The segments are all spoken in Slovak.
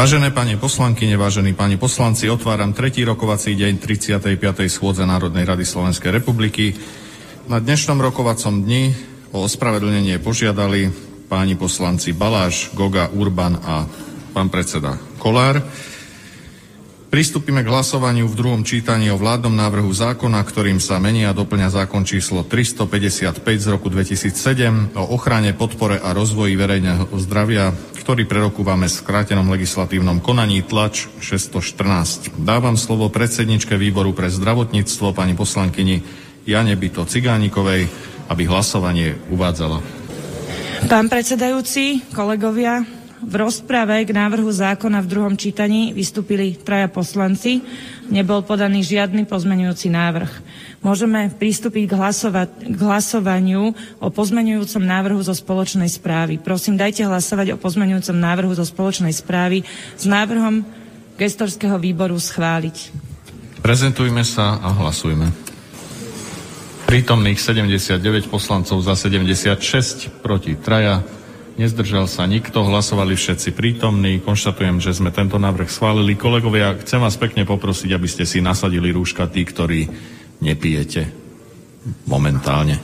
Vážené pani poslankyne, vážení pani poslanci, otváram tretí rokovací deň 35. schôdze Národnej rady Slovenskej republiky. Na dnešnom rokovacom dni o ospravedlnenie požiadali páni poslanci Baláš, Goga, Urban a pán predseda Kolár. Pristúpime k hlasovaniu v druhom čítaní o vládnom návrhu zákona, ktorým sa mení a doplňa zákon číslo 355 z roku 2007 o ochrane, podpore a rozvoji verejného zdravia, ktorý prerokúvame v skrátenom legislatívnom konaní tlač 614. Dávam slovo predsedničke výboru pre zdravotníctvo pani poslankyni Jane Byto Cigánikovej, aby hlasovanie uvádzala. Pán predsedajúci, kolegovia, v rozprave k návrhu zákona v druhom čítaní vystúpili traja poslanci. Nebol podaný žiadny pozmenujúci návrh. Môžeme pristúpiť k, hlasova- k hlasovaniu o pozmenujúcom návrhu zo spoločnej správy. Prosím, dajte hlasovať o pozmenujúcom návrhu zo spoločnej správy s návrhom gestorského výboru schváliť. Prezentujme sa a hlasujme. Prítomných 79 poslancov za 76, proti traja, Nezdržal sa nikto, hlasovali všetci prítomní. Konštatujem, že sme tento návrh schválili. Kolegovia, chcem vás pekne poprosiť, aby ste si nasadili rúška tí, ktorí nepijete momentálne.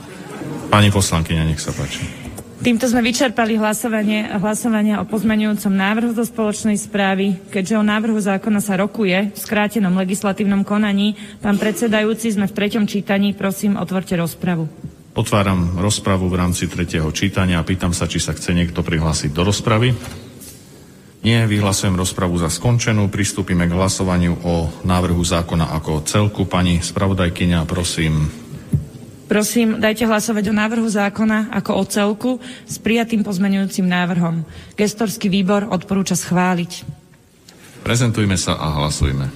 Pani poslankyňa, nech sa páči. Týmto sme vyčerpali hlasovanie, hlasovanie o pozmenujúcom návrhu zo spoločnej správy. Keďže o návrhu zákona sa rokuje v skrátenom legislatívnom konaní, pán predsedajúci, sme v treťom čítaní, prosím, otvorte rozpravu. Otváram rozpravu v rámci tretieho čítania a pýtam sa, či sa chce niekto prihlásiť do rozpravy. Nie, vyhlasujem rozpravu za skončenú. Pristúpime k hlasovaniu o návrhu zákona ako celku. Pani spravodajkyňa, prosím. Prosím, dajte hlasovať o návrhu zákona ako o celku s prijatým pozmenujúcim návrhom. Gestorský výbor odporúča schváliť. Prezentujme sa a hlasujme.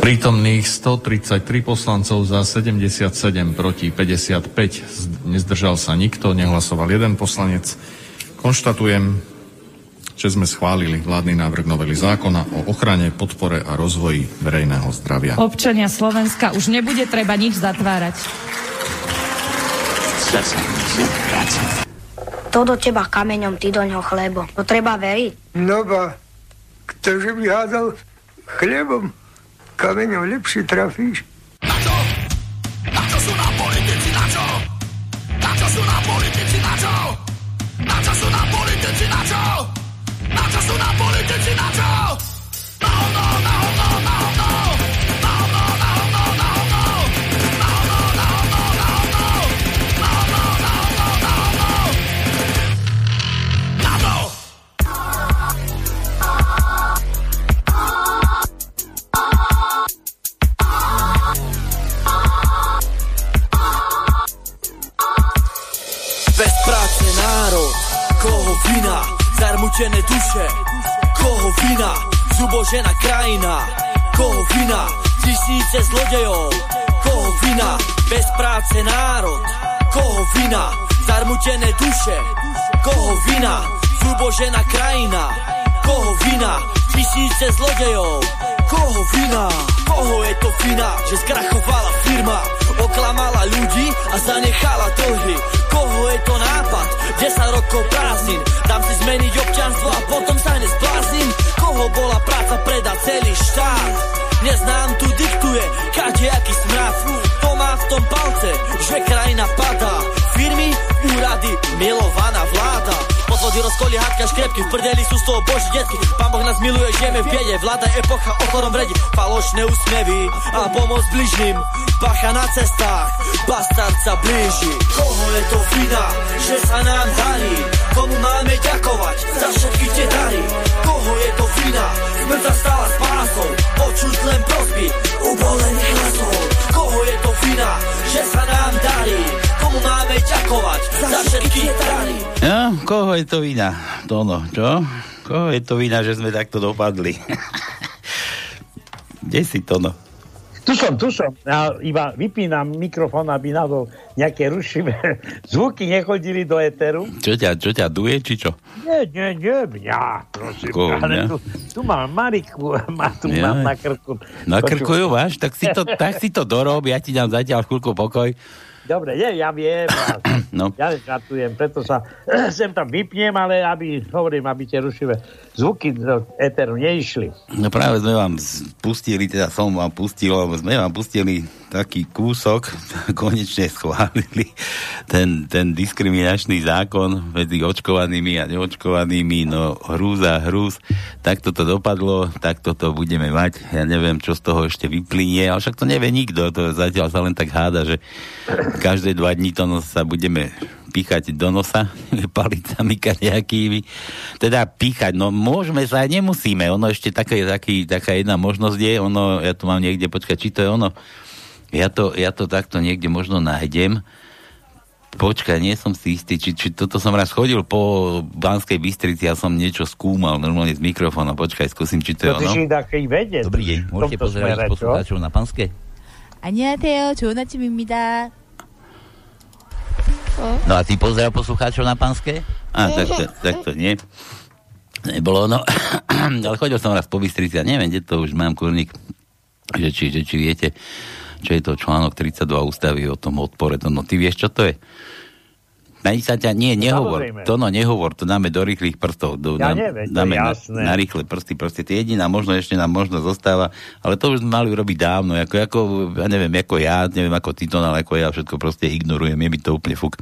Prítomných 133 poslancov za 77 proti 55. Nezdržal sa nikto, nehlasoval jeden poslanec. Konštatujem, že sme schválili vládny návrh novely zákona o ochrane, podpore a rozvoji verejného zdravia. Občania Slovenska už nebude treba nič zatvárať. To do teba kameňom, ty do ňoho chlebo. To treba veriť. No ba, ktože by hádal chlebom? kameňom lepšie trafíš. Na čo? Na čo sú na politici, na čo? Na čo sú na politici, na čo? Na čo sú na politici, na čo? Na čo sú? No, no, no, no, no, no. vina, zarmučené duše, koho vina, zubožená krajina, koho vina, tisíce zlodejov, koho vina, bez práce národ, koho vina, zarmučené duše, koho vina, zubožená krajina, koho vina, tisíce zlodejov, koho vina, koho je to vina, že skrachovala firma, oklamala ľudí a zanechala dlhy, koho je to nápad, 10 rokov prázdnin, dám si zmeniť občanstvo a potom sa nezbláznim, koho bola práca predá celý štát. Neznám tu diktuje, aký smrad, to má v tom palce, že krajina padá. Firmy, úrady, milovaná vláda, Podvody, rozkoly, hádka, škrepky, v prdeli sú z toho boží detky. Pán Boh nás miluje, žijeme v biede, vláda epocha ochorom vredi. Falošné úsmevy a pomoc bližným. Bacha na cestách, bastard sa blíži. Koho je to vina, že sa nám darí? Komu máme ďakovať za všetky tie dary? Koho je to vina, smrť stala spásou. Počuť len prosby, ubolených hlasov. Koho je to vina, že sa nám darí? Komu máme ďakovať za všetky tie dary? No, koho je to vina? Tono, čo? Koho je to vina, že sme takto dopadli? Kde si Tono? Tu som, tu som. Ja iba vypínam mikrofón, aby na to nejaké rušivé zvuky nechodili do éteru. Čo ťa, čo ťa duje, či čo? Nie, nie, nie, mňa, prosím. Koho, ale mňa? tu, tu mám Mariku, má tu Ja. mám na krku. Na krku ju máš? Tak si to, tak si to dorob, ja ti dám zatiaľ chvíľku pokoj. Dobre, nie, ja viem. Ja, No. ja nežartujem, preto sa sem tam vypnem, ale aby, hovorím, aby tie rušivé zvuky do éteru neišli. No práve sme vám pustili, teda som vám pustil, sme vám pustili taký kúsok, konečne schválili ten, ten diskriminačný zákon medzi očkovanými a neočkovanými, no hrúza, hrúz. Tak toto dopadlo, tak toto budeme mať. Ja neviem, čo z toho ešte vyplynie, ale však to nevie nikto, to zatiaľ sa len tak háda, že každé dva dní to sa budeme píchať do nosa palicami nejakými. Teda píchať, no môžeme sa aj nemusíme. Ono ešte také, taký, taká jedna možnosť je, ono, ja tu mám niekde, počkať, či to je ono, ja to, ja to takto niekde možno nájdem. Počkaj, nie som si istý, či, či toto som raz chodil po Banskej Bystrici, ja som niečo skúmal normálne z mikrofónu. Počkaj, skúsim, či to je To ty ono. si taký vedec. Dobrý deň, v môžete tomto pozerať smere, čo? poslucháčov na Panske? 안녕하세요. 좋은 아침입니다. No a ty pozerá poslucháčov na Panske? A, tak to, tak to nie. Nebolo ono. Ale chodil som raz po Bystrici a neviem, kde to už mám kurník, že či, že či viete, čo je to článok 32 ústavy o tom odpore. To, no ty vieš, čo to je? Na nič sa ťa, nie, nehovor. Samozrejme. To no, nehovor, to dáme do rýchlych prstov. Do, Ja dám- neviem, dáme na, na rýchle prsty, proste to je jediná možnosť, ešte nám možno zostáva, ale to už sme mali urobiť dávno, ako, ako, ja neviem, ako ja, neviem ako ty to, ale ako ja všetko proste ignorujem, je mi to úplne fuk.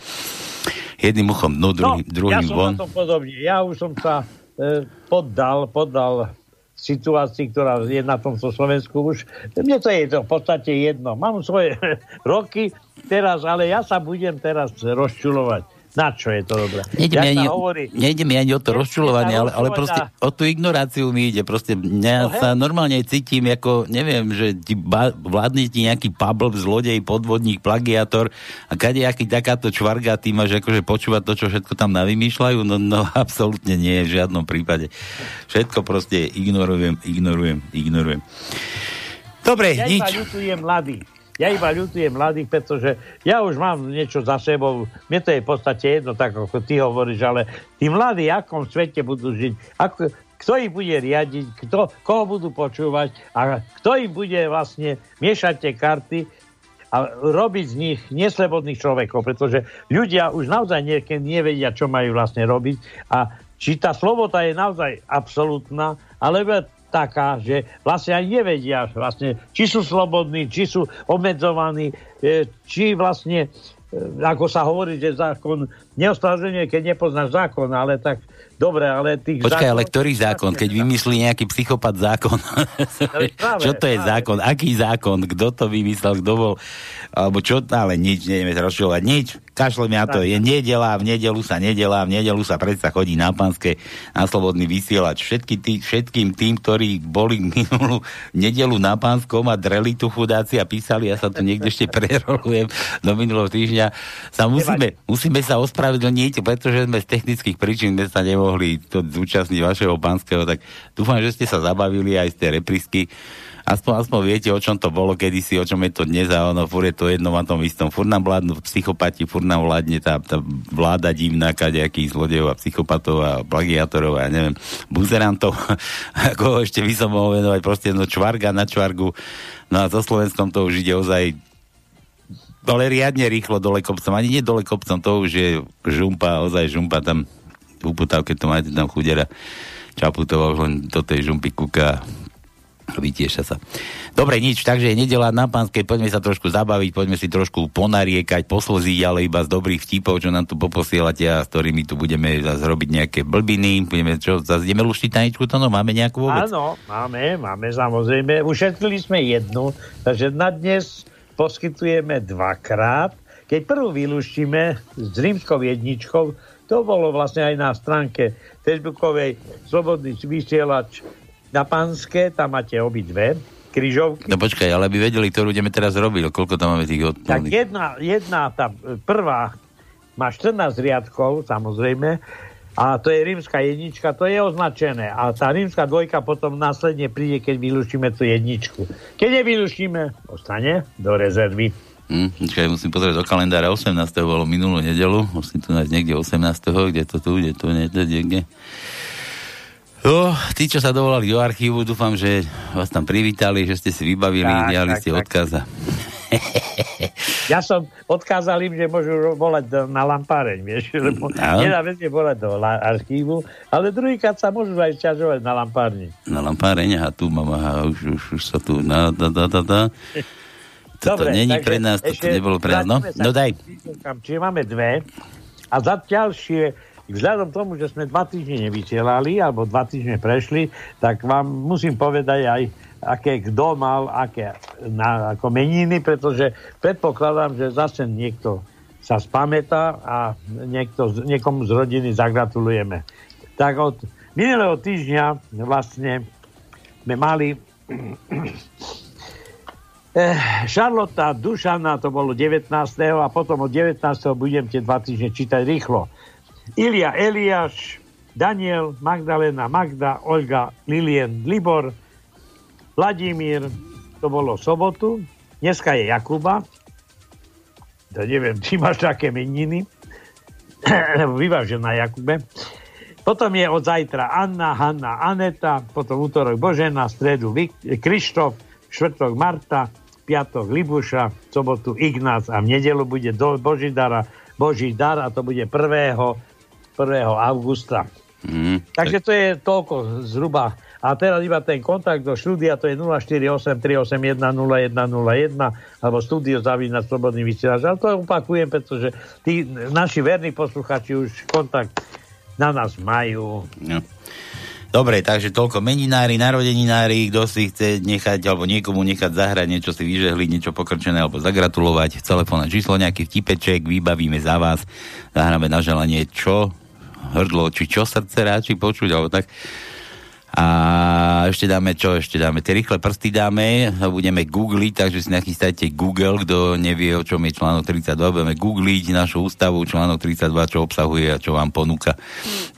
Jedným uchom, no druhým, no, druhým ja som von. na tom podobne. Ja už som sa e, poddal, poddal situácii, ktorá je na tomto Slovensku už. Mne to je to v podstate jedno. Mám svoje roky teraz, ale ja sa budem teraz rozčulovať. Na čo je to dobré? Nejde, mi Jak ani, hovorí, nejde mi ani o to rozčulovanie, ale, ale proste o tú ignoráciu mi ide. Proste ja No sa normálne cítim ako, neviem, že ti ba- vládne ti nejaký pabl, zlodej, podvodník, plagiátor a kadejaký takáto čvarga, ty máš akože počúvať to, čo všetko tam navymýšľajú? No, no absolútne nie, v žiadnom prípade. Všetko proste ignorujem, ignorujem, ignorujem. Dobre, ja nič. ľutujem mladých. Ja iba ľutujem mladých, pretože ja už mám niečo za sebou. Mne to je v podstate jedno, tak ako ty hovoríš, ale tí mladí, akom svete budú žiť, ako, kto ich bude riadiť, kto, koho budú počúvať? A kto im bude vlastne miešať tie karty a robiť z nich neslobodných človekov, pretože ľudia už naozaj niekedy nevedia, čo majú vlastne robiť. A či tá sloboda je naozaj absolútna, alebo taká, že vlastne aj nevedia, vlastne, či sú slobodní, či sú obmedzovaní, e, či vlastne, e, ako sa hovorí, že zákon neospravedlňuje, keď nepoznáš zákon, ale tak dobre, ale tých Počkaj, ale zákonov- ktorý zákon? Keď vymyslí nejaký psychopat zákon. práve, čo to je práve. zákon? Aký zákon? Kto to vymyslel? Kto bol? Alebo čo? Ale nič, nejdeme sa rozčulovať. Nič. Kašlem ja to. Je nedela, v nedelu sa nedela, v nedelu sa predsa chodí na pánske, na slobodný vysielač. Všetky tý, všetkým tým, ktorí boli minulú nedelu na pánskom a dreli tu chudáci a písali, ja sa tu niekde ešte prerolujem do minulého týždňa, sa musíme, musíme sa ospravedlniť, pretože sme z technických príčin sme sa nemohli to zúčastniť vašeho pánskeho, tak dúfam, že ste sa zabavili aj z tej reprisky. Aspoň, aspoň viete, o čom to bolo kedysi, o čom je to dnes a ono, fur je to jedno na tom istom. Fur nám vládnu psychopati, fur nám vládne tá, tá vláda divná, kadejakých zlodejov a psychopatov a plagiátorov a neviem, buzerantov. Ako ešte by som mohol venovať proste no čvarga na čvargu. No a so Slovenskom to už ide ozaj ale riadne rýchlo dole kopcom. Ani nie dole kopcom, to už je žumpa, ozaj žumpa tam uputávke to máte tam chudera Čaputová len do tej žumpy kúka vytieša sa. Dobre, nič, takže je nedela na pánskej, poďme sa trošku zabaviť, poďme si trošku ponariekať, poslziť, ale iba z dobrých vtipov, čo nám tu poposielate a s ktorými tu budeme zase robiť nejaké blbiny, budeme čo, zase ideme luštiť taničku, to no, máme nejakú vôbec? Áno, máme, máme samozrejme. Ušetrili sme jednu, takže na dnes poskytujeme dvakrát. Keď prvú vylúštime s rímskou jedničkou, to bolo vlastne aj na stránke facebookovej Slobodný vysielač na Panské, tam máte obidve križovky. No počkaj, ale aby vedeli, ktorú ideme teraz robiť, koľko tam máme tých Tak odpolných. jedna, jedna tá prvá má 14 riadkov, samozrejme, a to je rímska jednička, to je označené. A tá rímska dvojka potom následne príde, keď vylúčime tú jedničku. Keď nevylúčime, ostane do rezervy. Hm, počkaj, musím pozrieť do kalendára, 18. bolo minulú nedelu, musím tu nájsť niekde 18. kde to tu, kde to, nie, to, niekde. Oh, tí, čo sa dovolali do archívu, dúfam, že vás tam privítali, že ste si vybavili, Tak, diali tak, ste tak. odkaza. Ja som odkázal im, že môžu volať na lampáreň, vieš, lebo No. jedna vec je volať do archívu, ale druhýkrát sa môžu aj sťažovať na lampárni. Na lampáreň, a tu mám, aha, už, už, už sa tu, na, da, da, da, da. Toto Dobre, není pre nás, toto nebolo pre nás. No, no daj. Čiže máme dve. A za ďalšie, vzhľadom tomu, že sme dva týždne nevysielali, alebo dva týždne prešli, tak vám musím povedať aj, aké kto mal, aké na, ako meniny, pretože predpokladám, že zase niekto sa spamätá a niekto, niekomu z rodiny zagratulujeme. Tak od minulého týždňa vlastne sme mali Šarlota Dušana, to bolo 19. a potom od 19. budem tie dva týždne čítať rýchlo. Ilia Eliáš, Daniel, Magdalena, Magda, Olga, Lilien, Libor, Vladimír, to bolo sobotu. Dneska je Jakuba. To neviem, či máš také meniny. Na Jakube. Potom je od zajtra Anna, Hanna, Aneta, potom útorok Božena, stredu Krištof, štvrtok Marta, piatok Libuša, v sobotu Ignác a v nedelu bude do Božidara, Boží dar a to bude 1. 1. augusta. Mm, Takže to je toľko zhruba. A teraz iba ten kontakt do štúdia, to je 048 381 0101 alebo studio zavínať slobodný vysielač. Ale to opakujem, pretože tí naši verní posluchači už kontakt na nás majú. No. Dobre, takže toľko meninári, narodeninári, kto si chce nechať, alebo niekomu nechať zahrať, niečo si vyžehliť, niečo pokrčené, alebo zagratulovať, telefónne číslo, nejaký vtipeček, vybavíme za vás, zahráme na želanie, čo hrdlo, či čo srdce radši počuť, alebo tak. A ešte dáme čo? Ešte dáme tie rýchle prsty dáme, budeme googliť, takže si nachystajte Google, kto nevie, o čom je článok 32, budeme googliť našu ústavu, článok 32, čo obsahuje a čo vám ponúka.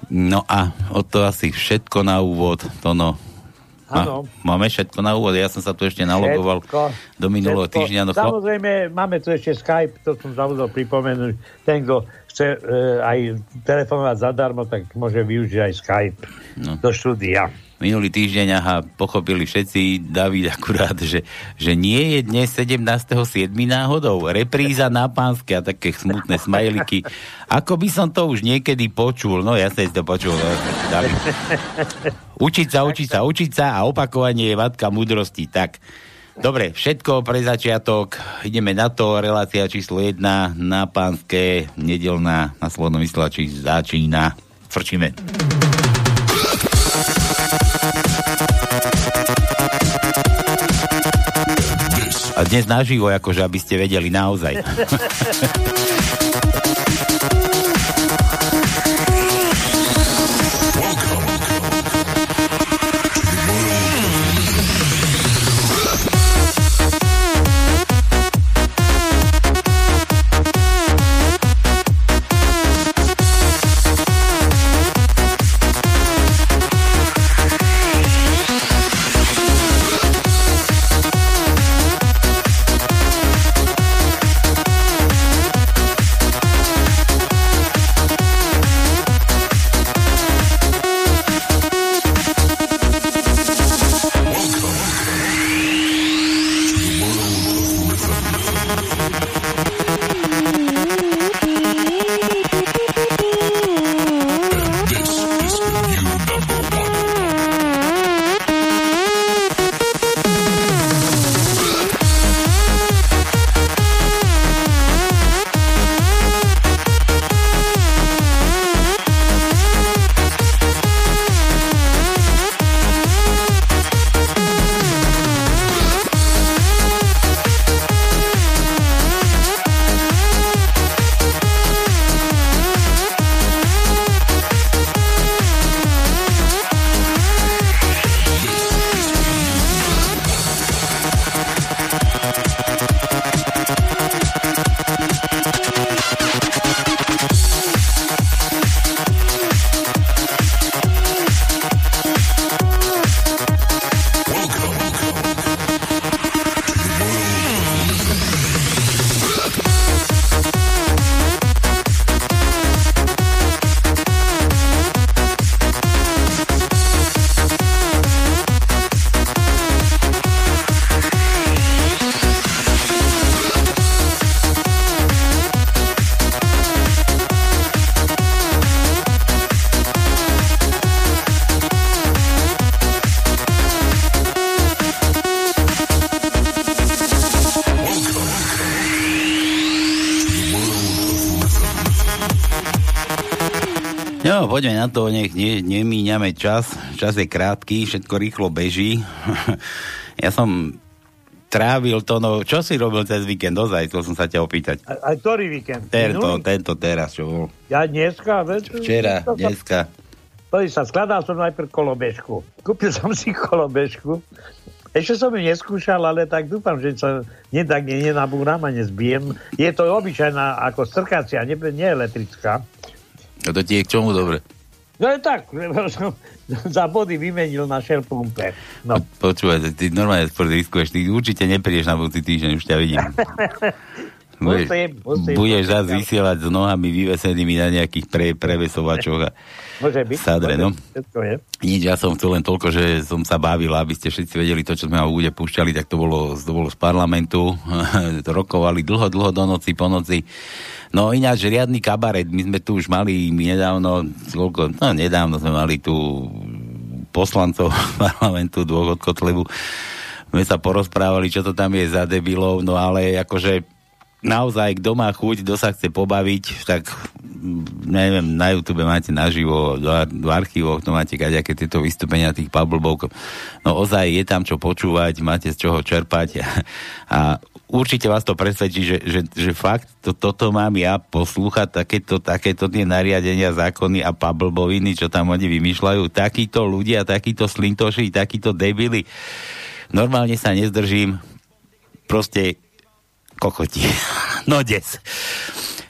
No a o to asi všetko na úvod, to no. Áno. Máme všetko na úvod, ja som sa tu ešte nalogoval Všetko, do minulého všetko. týždňa. No, chlo- Samozrejme, máme tu ešte Skype, to som zabudol pripomenúť. Ten, kto chce e, aj telefonovať zadarmo, tak môže využiť aj Skype No. do štúdia. Minulý týždeň aha, pochopili všetci, David akurát, že, že nie je dnes 17.7. náhodou. Repríza na pánske a také smutné smajliky. Ako by som to už niekedy počul. No ja si to počul. No, David. Učiť sa, učiť sa, učiť sa a opakovanie je matka múdrosti. Tak, dobre, všetko pre začiatok. Ideme na to. Relácia číslo 1 na pánske, nedelná na Slobodnom vysielači začína. Frčíme. Dnes naživo, akože aby ste vedeli naozaj. poďme na to, nech ne, nemíňame čas. Čas je krátky, všetko rýchlo beží. ja som trávil to, no čo si robil cez víkend ozaj, chcel som sa ťa opýtať. A, aj ktorý víkend? Tento, tento teraz, čo bol. Ja dneska? Veď, Včera, to dneska. Ktorý sa skladal som najprv kolobežku. Kúpil som si kolobežku. Ešte som ju neskúšal, ale tak dúfam, že sa nedak nenabúram a nezbijem. Je to obyčajná ako strkacia, nie, nie elektrická. A to ti je k čomu dobre? No je tak, lebo som za body vymenil na Shell pumpe. No. Počúvaj, ty normálne sport riskuješ, ty určite neprídeš na budúci týždeň, už ťa vidím. Budeš, Musím, musím. budeš zás vysielať s nohami vyvesenými na nejakých pre, prevesovačoch a Môže byť. Sadre, môže no. byť, Všetko je. nič, ja som chcel len toľko, že som sa bavil, aby ste všetci vedeli to, čo sme na úde púšťali, tak to bolo, to bolo z parlamentu, to rokovali dlho, dlho do noci, po noci. No ináč, riadny kabaret, my sme tu už mali nedávno, koľko, no nedávno sme mali tu poslancov parlamentu dvoch od Kotlebu. My sa porozprávali, čo to tam je za debilov, no ale akože naozaj, kto má chuť, kto sa chce pobaviť, tak mm, neviem, na YouTube máte naživo, do, ar- do archívov, to máte kaďaké tieto vystúpenia tých Pavlbov. No ozaj je tam čo počúvať, máte z čoho čerpať a určite vás to presvedčí, že, že, že fakt to, toto mám ja poslúchať, takéto, takéto tie nariadenia, zákony a Pavlboviny, čo tam oni vymýšľajú, takíto ľudia, takíto slintoši, takíto debili. Normálne sa nezdržím, proste kokoti. No des.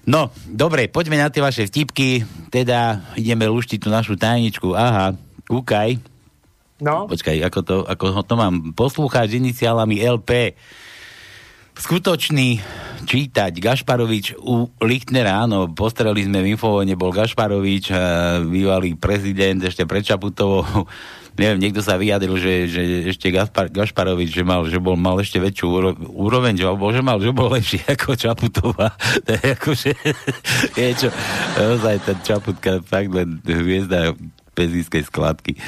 No, dobre, poďme na tie vaše vtipky. Teda ideme luštiť tú našu tajničku. Aha, kúkaj. No, Počkaj, ako to, ako to mám? Poslúchať s iniciálami LP. Skutočný čítať Gašparovič u Lichtnera, áno, postreli sme v infovojne, bol Gašparovič, eh, bývalý prezident ešte pred Čaputovou. Neviem, niekto sa vyjadril, že, že ešte Gaspar, Gašparovič, že, mal, že bol, mal ešte väčšiu úro, úroveň, že, alebo že mal, že bol lepší ako Čaputová. To je akože, je čo, naozaj ten Čaputka fakt len hviezda pezískej skladky.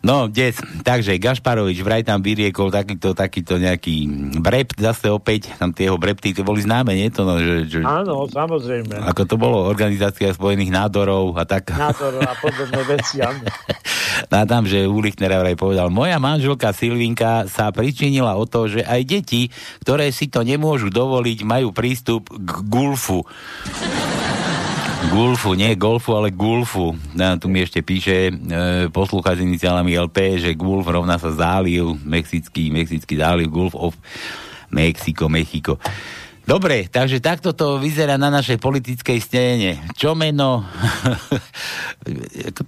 No, des, takže Gašparovič vraj tam vyriekol takýto, takýto nejaký brept, zase opäť, tam tie jeho brepty, tie boli známe, nie to, no, že, že, áno, samozrejme. ako to bolo, Organizácia spojených nádorov a tak. Názor a podobné veci, áno. A tam, že u Lichtnera vraj povedal, moja manželka Silvinka sa pričinila o to, že aj deti, ktoré si to nemôžu dovoliť, majú prístup k gulfu. Gulfu, nie golfu, ale gulfu. No, tu mi ešte píše e, poslúcha s iniciálami LP, že gulf rovná sa záliv, mexický, mexický záliv, gulf of Mexiko, Mexiko. Dobre, takže takto to vyzerá na našej politickej scéne. Čo meno?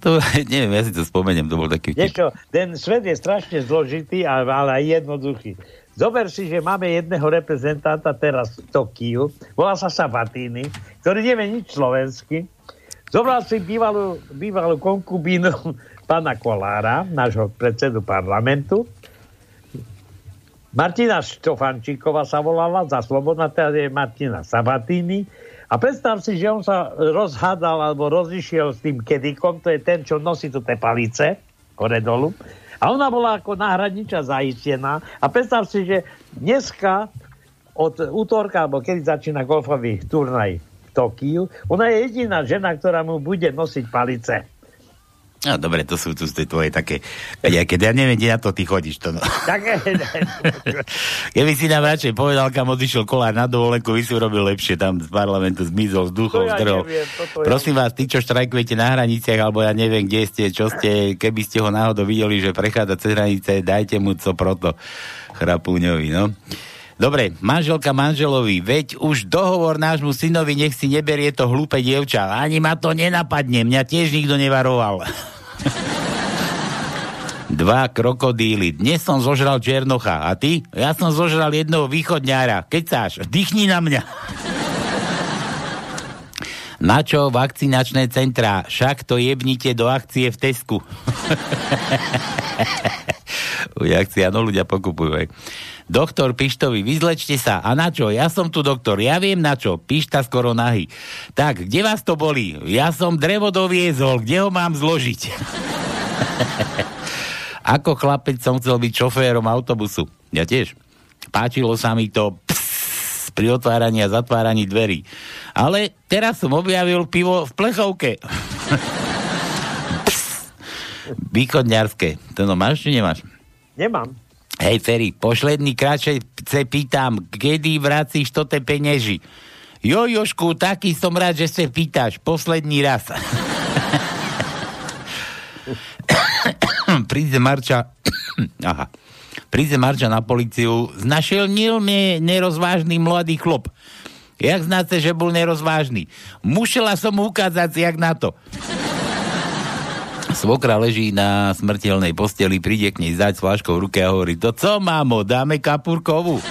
To, neviem, ja si to spomeniem, to bol taký. Vieš ten svet je strašne zložitý, ale aj jednoduchý. Zober si, že máme jedného reprezentanta teraz v Tokiu, volá sa Sabatini, ktorý nevie nič slovensky. Zobral si bývalú, bývalú konkubínu pána Kolára, nášho predsedu parlamentu. Martina Štofančíková sa volala za slobodná, teraz je Martina Sabatini. A predstav si, že on sa rozhádal alebo rozišiel s tým kedikom, to je ten, čo nosí tu tie palice, hore dolu. A ona bola ako náhradniča zaistená. A predstav si, že dneska od útorka, alebo kedy začína golfový turnaj v Tokiu, ona je jediná žena, ktorá mu bude nosiť palice. No dobre, to sú tu tie tvoje také, keď ja neviem, kde na to ty chodíš. To, no. Tak, Keby si nám radšej povedal, kam odišiel kolár na dovolenku, vy si urobil lepšie, tam z parlamentu zmizol, z duchov, ja zdrhol. toto ja Prosím vás, tí, čo štrajkujete na hraniciach, alebo ja neviem, kde ste, čo ste, keby ste ho náhodou videli, že prechádza cez hranice, dajte mu co proto chrapúňovi, no. Dobre, manželka manželovi, veď už dohovor nášmu synovi, nech si neberie to hlúpe dievča. Ani ma to nenapadne, mňa tiež nikto nevaroval. Dva krokodíly. Dnes som zožral Černocha. A ty? Ja som zožral jedného východňára. Kecáš, dýchni na mňa. Na čo vakcinačné centrá? Však to jebnite do akcie v Tesku. Akcia, no ľudia pokupujú. Aj. Doktor Pištovi, vyzlečte sa. A na čo? Ja som tu doktor, ja viem na čo. Pišta skoro nahy. Tak, kde vás to boli? Ja som drevo doviezol, kde ho mám zložiť? Ako chlapec som chcel byť šoférom autobusu. Ja tiež. Páčilo sa mi to ps, pri otváraní a zatváraní dverí. Ale teraz som objavil pivo v plechovke. Východňarské. To no máš, či nemáš? Nemám. Hej, Ferry, posledný kráčej se pýtam, kedy vracíš to te penieži? Jo, Jošku, taký som rád, že sa pýtaš. Posledný raz. Príde Marča... Aha. Príde Marča na policiu. Znašiel nilme nerozvážny mladý chlop. Jak znáte, že bol nerozvážny? Musela som ukázať, jak na to. Svokra leží na smrteľnej posteli, príde k nej zať s fláškou v ruke a hovorí, to co, mámo, dáme kapurkovú?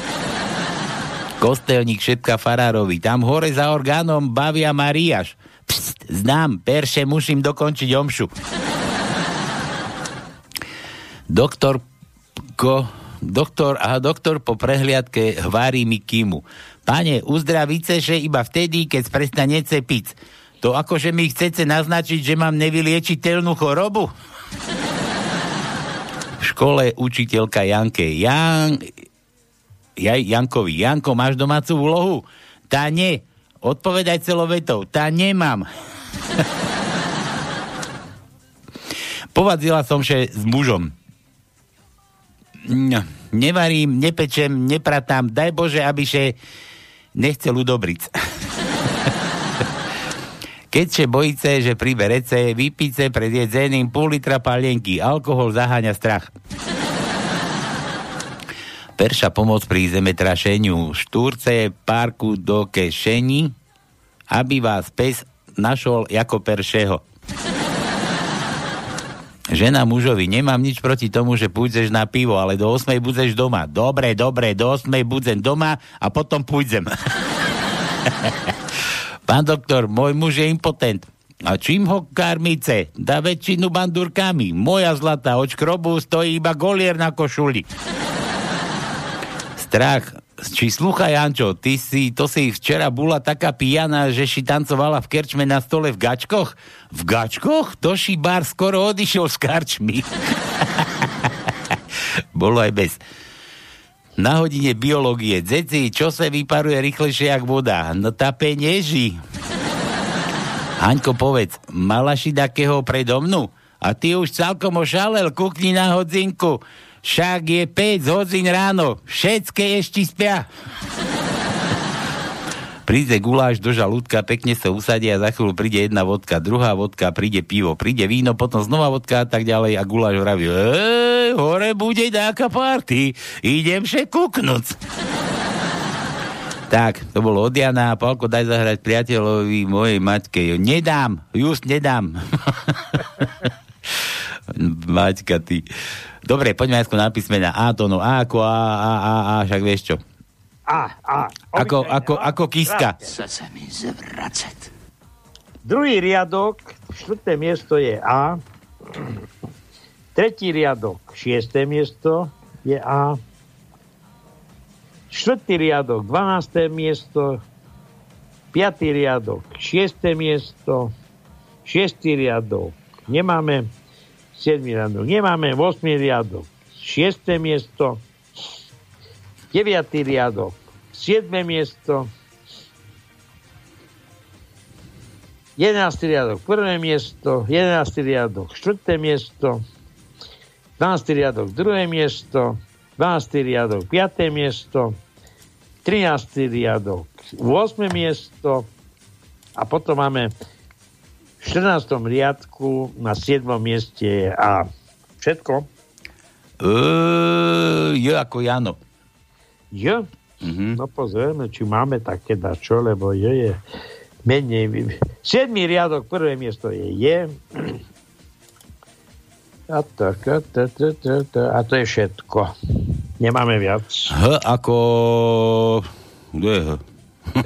Kostelník šepka farárovi, tam hore za orgánom bavia Mariáš. Pst, znám, perše musím dokončiť omšu. Doktor ko, doktor a doktor po prehliadke hvári mi kýmu. Pane, uzdravíte, že iba vtedy, keď prestanete piť. To akože mi chcete naznačiť, že mám nevyliečiteľnú chorobu? V škole učiteľka Janke. Jan... Ja, Jankovi. Janko, máš domácu úlohu? Tá nie. Odpovedaj celovetou. Tá nemám. Povadzila som, že s mužom. Nevarím, nepečem, nepratám. Daj Bože, aby še nechcel udobriť. Keď sa bojíte, že pri berece, vypíce pred jedzeným pol litra palienky. Alkohol zaháňa strach. Perša pomoc pri zemetrašeniu. Štúrce parku do kešení, aby vás pes našol ako peršeho. Žena mužovi, nemám nič proti tomu, že pôjdeš na pivo, ale do 8 budeš doma. Dobre, dobre, do 8 budem doma a potom pôjdem. Pán doktor, môj muž je impotent. A čím ho karmice? Dá väčšinu bandurkami. Moja zlatá od škrobu stojí iba golier na košuli. Strach. Či slucha, Jančo, ty si, to si včera bola taká pijana, že si tancovala v kerčme na stole v gačkoch? V gačkoch? To si bar skoro odišiel s karčmi. Bolo aj bez. Na hodine biológie. Dzeci, čo sa vyparuje rýchlejšie jak voda? No tá penieži. Haňko, povedz, mala si takého predo mnu? A ty už celkom ošalel, kukni na hodzinku. Však je 5 hodín ráno. Všetké ešte spia. Príde guláš do žalúdka, pekne sa usadí a za chvíľu príde jedna vodka, druhá vodka, príde pivo, príde víno, potom znova vodka a tak ďalej a guláš vraví, hore bude nejaká party, idem še kúknuť. tak, to bolo od Jana Palko, daj zahrať priateľovi mojej maťke. Jo, nedám, just nedám. Maťka, ty. Dobre, poďme aj na písmena A, to no A ako A, A, A, A, však vieš čo. A, A. Ako, ako, ako kiska. Chce sa mi zvracať. Druhý riadok, štvrté miesto je A. Tretí riadok, šiesté miesto je A. Štvrtý riadok, 12. miesto. Piatý riadok, šiesté miesto. Šiestý riadok, nemáme. Siedmý riadok, nemáme. 8. riadok, šiesté miesto. 9. riadok, 7. miesto, 11. riadok, 1. miesto, 11. riadok, 4. miesto, 12. riadok, 2. miesto, 12. riadok, 5. miesto, 13. riadok, 8. miesto a potom máme v 14. riadku na 7. mieste A. Všetko? Uh, je ako Jano. J? Mhm. No pozrieme, či máme také dačo, lebo J je menej. 7. riadok, prvé miesto je J. A, tak, a, ta, ta, ta, a to je všetko. Nemáme viac. H ako... Kto je H?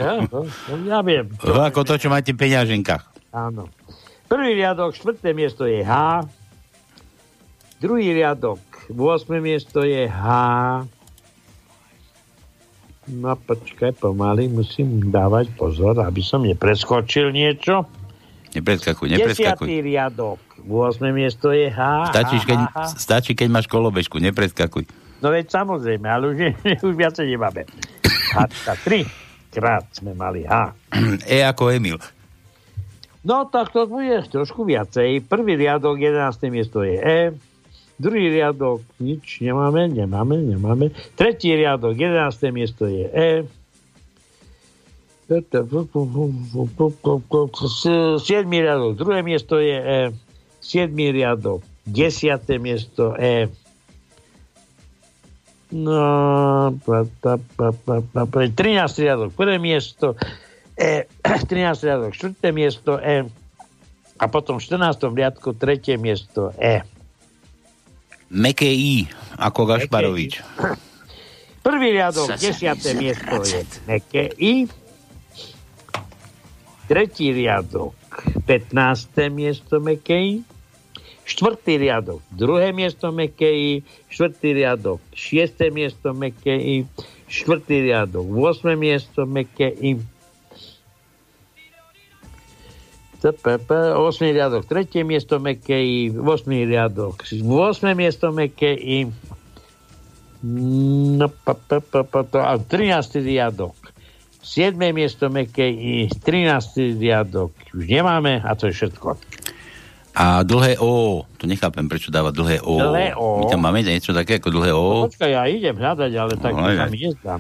Ja, no, ja viem. H ako to, čo máte v peňaženkách. Áno. Prvý riadok, štvrté miesto je H. Druhý riadok, 8. miesto je H. No počkaj, pomaly musím dávať pozor, aby som nepreskočil niečo. Nepreskakuj, Desiatý nepreskakuj. riadok, 8. miesto je H. Stačí, keď, stačí, keď máš kolobežku, nepreskakuj. No veď samozrejme, ale už, už viacej nemáme. H, tri krát sme mali H. E ako Emil. No tak to bude trošku viacej. Prvý riadok, 11. miesto je E. Druhý riadok, nič nemáme, nemáme, nemáme. Tretí riadok, 11. miesto je E. Siedmý riadok, druhé miesto je E. Siedmý riadok, desiaté miesto E. No, pa, pa, pa, pa, pa, pa, 13 riadok, prvé miesto E, 13 riadok, 4. miesto E a potom v 14. riadku 3. miesto E. Meké I, ako Gašparovič. Prvý riadok, 10. miesto je meké I. Tretí riadok, 15. miesto meké I. Štvrtý riadok, druhé miesto meké I. Štvrtý riadok, šiesté miesto meké I. Štvrtý riadok, 8. miesto meké I 8. riadok, 3. miesto Mekej, 8. riadok, 8. miesto Mekej, no, pa, pa, pa, pa, to, a 13. riadok, 7. miesto Mekej, 13. riadok, už nemáme a to je všetko. A dlhé O, to nechápem, prečo dáva dlhé O. Dlhé O. My tam máme niečo také ako dlhé O. No, počkaj, ja idem hľadať, ale tak No, to sa mi nezdá.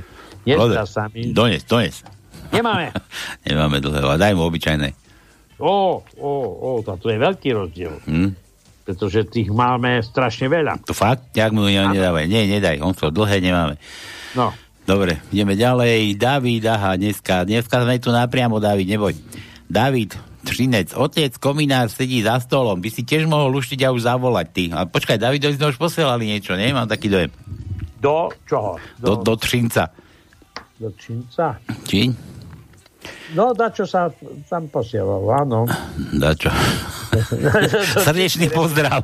Nezdá sa mi. Dones, dones. Nemáme. Nemáme dlhé O. A daj mu obyčajné. Ó, ó, ó, to je veľký rozdiel. Hm? Pretože tých máme strašne veľa. To fakt? Jak mu ne, nedávaj? Nie, nedaj. On to dlhé nemáme. No. Dobre, ideme ďalej. David, aha, dneska, dneska sme tu napriamo, David, neboj. David, Třinec, otec kominár sedí za stolom. By si tiež mohol uštiť a už zavolať ty. A počkaj, Davidovi sme už posielali niečo, nie? Mám taký dojem. Do čoho? Do, do Třinca. do Čínca. Či? No, dačo sa tam posielal, áno. Dačo. Srdečný pozdrav.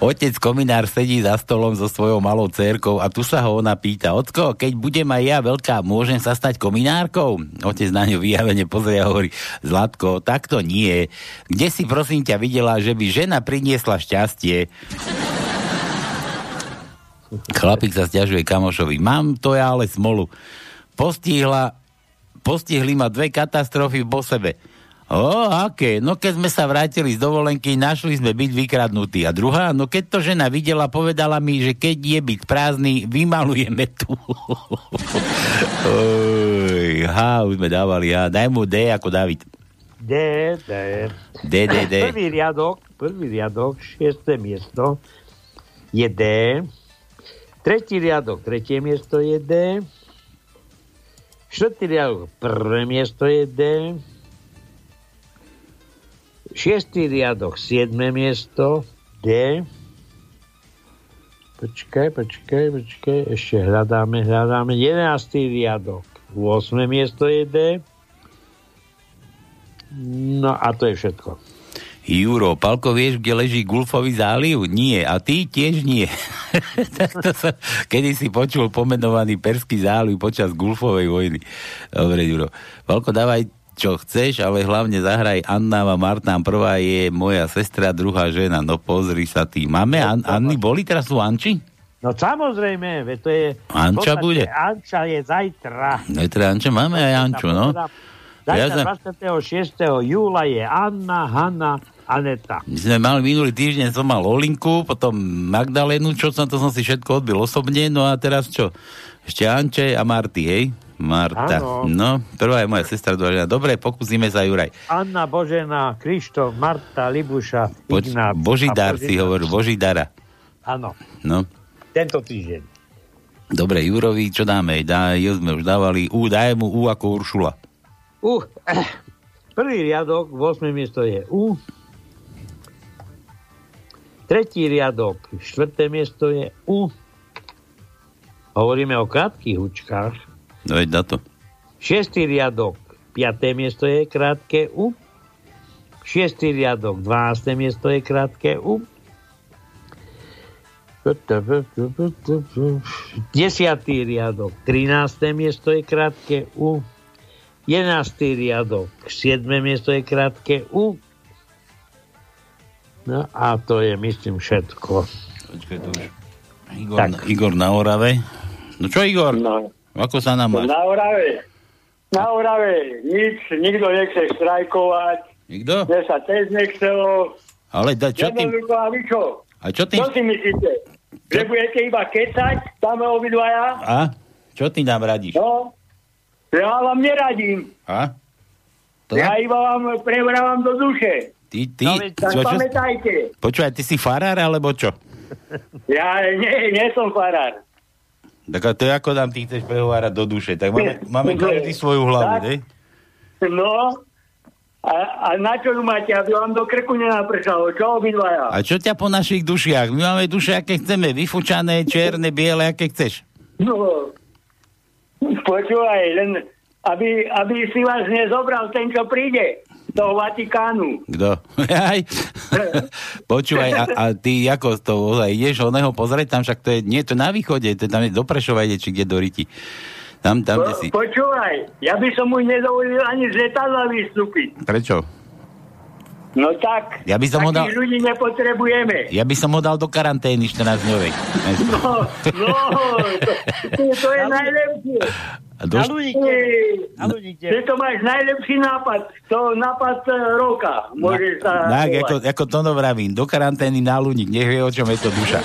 Otec kominár sedí za stolom so svojou malou cérkou a tu sa ho ona pýta, Ocko, keď budem aj ja veľká, môžem sa stať kominárkou? Otec na ňu vyjavene pozrie a hovorí, Zlatko, takto nie. Kde si prosím ťa videla, že by žena priniesla šťastie? Chlapík sa stiažuje kamošovi. Mám to ja ale smolu. Postihla, postihli ma dve katastrofy po sebe. O, aké? No keď sme sa vrátili z dovolenky, našli sme byt vykradnutý. A druhá, no keď to žena videla, povedala mi, že keď je byt prázdny, vymalujeme tu. Oj, ha, už sme dávali, ha. Daj mu D ako David. D, D. D, D, D. Prvý riadok, prvý riadok, šiesté miesto je D. Tretí riadok, tretie miesto je D. Štvrtý riadok, prvé miesto je D. Šiestý riadok, siedme miesto, D. Počkaj, počkaj, počkaj, ešte hľadáme, hľadáme. Jedenáctý riadok, 8. miesto je D. No a to je všetko. Juro, Palko, vieš, kde leží Gulfový záliv? Nie. A ty tiež nie. som kedy si počul pomenovaný Perský záliv počas Gulfovej vojny. Dobre, Juro. Palko, dávaj čo chceš, ale hlavne zahraj Anna a Martán. Prvá je moja sestra, druhá žena. No pozri sa ty. Máme An- Anny? Boli teraz sú Anči? No samozrejme, veď to je... Anča podstate bude? Anča je zajtra. No teda Anča, máme aj Anču, no. Ja Zajtra 26. júla je Anna, Hanna, Aneta. My sme mali minulý týždeň, som mal Olinku, potom Magdalénu, čo som, to som si všetko odbil osobne, no a teraz čo? Ešte Anče a Marty, hej? Marta. Áno. No, prvá je moja sestra, žena. Dobre, pokúsime sa, Juraj. Anna, Božena, Krištof, Marta, Libuša, Poč- Ignác. Božidár si hovoril, Božidara. Áno, No. tento týždeň. Dobre, Jurovi, čo dáme? Dá, jo sme už dávali U, daj mu U ako Uršula. Uh, prvý riadok, 8. miesto je U. Tretí riadok, štvrté miesto je U. Hovoríme o krátkých hučkách. No veď na to. Šiestý riadok, piaté miesto je krátke U. Šiestý riadok, 12. miesto je krátke U. Desiatý riadok, 13. miesto je krátke U. 11. riadok, 7. miesto je krátke U. No a to je, myslím, všetko. Počkaj, to už. Igor, Tak. Igor na Orave. No čo Igor? No, Ako sa nám máš? na Orave. Na Orave nič, nikto nechce štrajkovať, Nikto? mne sa tiež nechcelo. Ale da, čo tým... Jednoducho, a vy čo? A čo tým... Čo si myslíte? Že budete iba kecať, tam obidvaja? A? Čo ty nám radíš? No, ja vám neradím. A? To Ja iba vám prevrávam do duše. Ty, ty, No, Tak čo, pamätajte, počúvaj, ty si farár, alebo čo? ja nie, nie som farár. Tak a to je ako nám ty chceš prehovárať do duše. Tak máme, máme každý svoju hlavu, Tak. ne? No, a, a na čo ju máte, aby vám do krku nenapršalo, čo obidvaja? A čo ťa po našich dušiach? My máme duše, aké chceme. Vyfučané, čierne, biele, aké chceš. No, počúvaj, len aby, aby si vás nezobral ten, čo príde toho Vatikánu. Kto? Aj. Počúvaj, a, a ty ako to ozaj ideš oného pozrieť, tam však to je, nie to na východe, to tam je do Prešova ide, či kde do Riti. Tam, tam, kde si. Po, počúvaj, ja by som mu nedovolil ani z letadla vystúpiť. Prečo? No tak, Ja by som ho dal- ľudí nepotrebujeme. Ja by som ho dal do karantény 14 dňovej. No, no, to, to, to je najlepšie. Do, Na ľudí Ty, Na ľudí ty to máš najlepší nápad. To nápad e, roka. Môžeš sa... tak, ako, ako to no vravím, do karantény na ľudík, nech vie, o čom je to duša.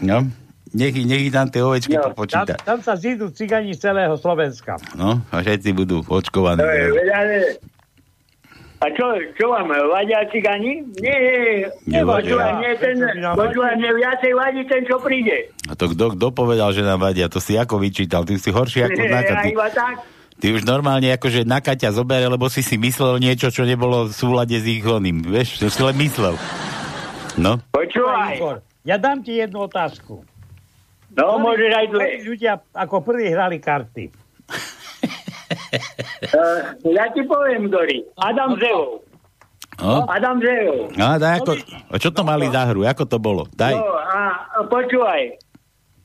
No, nech, nech tam tie ovečky No, Tam, počíta. tam sa zídu cigani z celého Slovenska. No, a všetci budú očkovaní. Veď ale... A čo, čo vám, vadia cigani? Nie, Nevadia. počúvaj, mne ten, počúvaj, mne viacej vadí ten, čo príde. A to kto, kto povedal, že nám vadia? To si ako vyčítal? Ty si horší ako Naka. Ty, ty už normálne akože Naka ťa zobere, lebo si si myslel niečo, čo nebolo v súlade s ich oným. Vieš, to si len myslel. No, Počúvaj. Ja dám ti jednu otázku. No, môžeš aj dve. Ľudia ako prví hrali karty. Uh, ja ti poviem, Dori. Adam Zevov. no. Adam Zevov. No, a daj ako, a čo to mali za hru? Ako to bolo? Daj. No, a a počúvaj.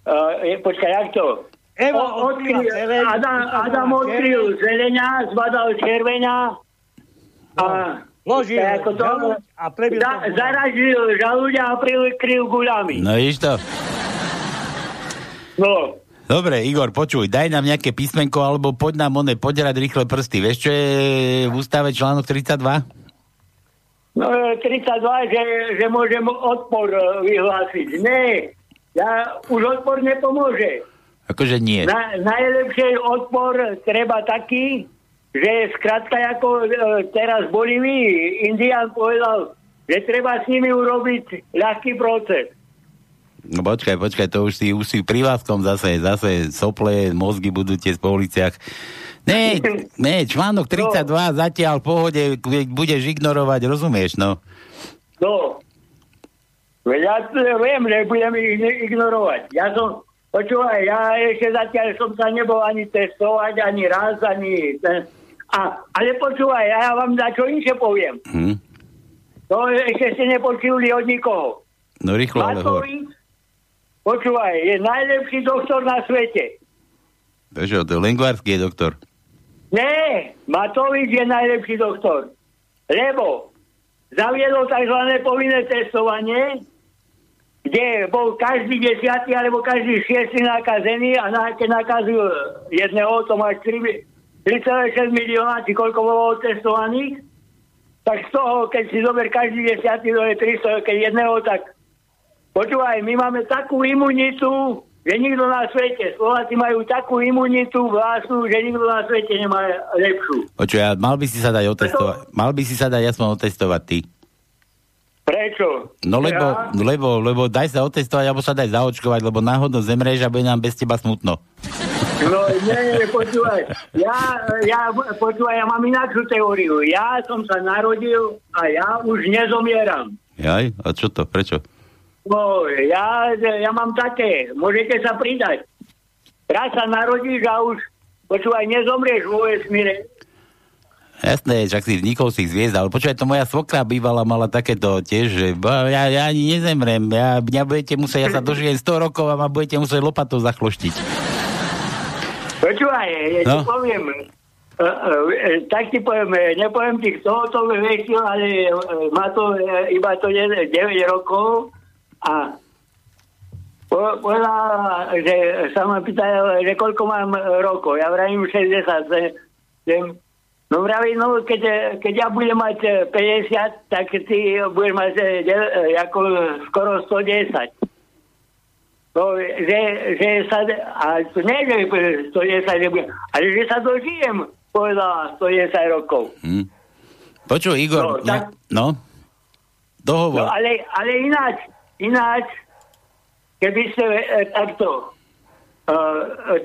Uh, je, počkaj, jak to? Evo O- odkryl, zeleň, Adam, Adam odkryl zeleňa, zbadal červeňa a Ložil ako to, a prebil za, zaražil žalúďa a prikryl guľami. No vidíš to? No, Dobre, Igor, počuj, daj nám nejaké písmenko, alebo poď nám one, poďrať rýchle prsty. Vieš, čo je v ústave článok 32? no 32, že, že môžem odpor e, vyhlásiť. Nie, ja, už odpor nepomôže. Akože nie. Na, najlepšie odpor treba taký, že skrátka ako e, teraz v Bolívii Indian povedal, že treba s nimi urobiť ľahký proces. No počkaj, počkaj, to už si, už si pri Váskom zase, zase sople, mozgy budú tie po uliciach. Ne, ne, článok 32 zatiaľ v pohode budeš ignorovať, rozumieš, no. No, veď ja viem, že budem ich ignorovať. Ja som, počúvaj, ja ešte zatiaľ som sa nebol ani testovať, ani raz, ani... A, ale počúvaj, ja vám na čo inšie poviem. Hm? To ešte ste nepočuli od nikoho. No rýchlo, ale. Matovič, počúvaj, je najlepší doktor na svete. Prečo, to lengvarský je doktor. Nie, Matovič je najlepší doktor. Lebo zaviedol tzv. povinné testovanie, kde bol každý desiatý alebo každý šiestý nakazený a na, keď nakazil jedného, to máš 3 3,6 milióna, či koľko bolo testovaných, tak z toho, keď si zober každý desiatý, to je 300, keď jedného, tak počúvaj, my máme takú imunitu, že nikto na svete, Slováci majú takú imunitu vlastnú, že nikto na svete nemá lepšiu. Počuj, a mal by si sa dať otestovať, mal by si sa dať aspoň otestovať ty. Prečo? No lebo, Ja? lebo, lebo daj sa otestovať, alebo sa daj zaočkovať, lebo náhodou zemrieš a bude nám bez teba smutno. No nie, nie, počúvaj. Ja, ja, počúvaj, ja mám inakšiu teóriu. Ja som sa narodil a ja už nezomieram. Jaj? A čo to? Prečo? No, ja, ja mám také, môžete sa pridať. Raz sa narodíš a už, počúvaj, nezomrieš vo vesmíre. Jasné, však si vznikol si hviezd, ale počúvaj, to moja svokra bývala mala takéto tiež, že ja, ja ani nezemrem, ja, mňa budete musieť, ja sa dožijem 100 rokov a ma budete musieť lopatou zachloštiť. Počúvaj, ja ti No. poviem, e, e, tak ti poviem, e, nepoviem ti, kto to vestil, ale má to e, iba to 9 rokov a povedala, že sa ma pýtajú, že koľko mám rokov. Ja vravím 60. že- No vraví, no keď, keď ja budem mať e, 50, tak ty budeš mať ako skoro 110. No, že, že sa, a to nie, že 110 nebudem, ale že sa dožijem, povedala 110 rokov. Hm. Počuj, Igor, No, no, tak- no? No Dohovor. ale, ale ináč, ináč, keby ste e, takto, e,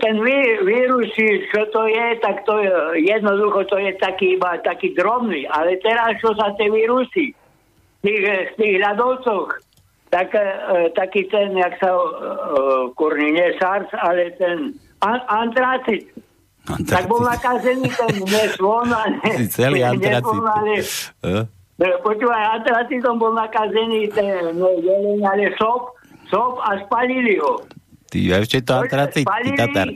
ten ví, vírus, čo to je, tak to je, jednoducho to je taký iba taký drobný, ale teraz, čo sa tie vírusy, z tých, z tých ľadovcoch, tak, e, taký ten, jak sa, e, kurný, nie SARS, ale ten an, antracit, tak bol nakazený ten nesvon, celý antracit. Počúvaj, atracitom bol nakazený ten no, ale sop, sop a spalili ho. Ty ešte to antracit, ty Tatar.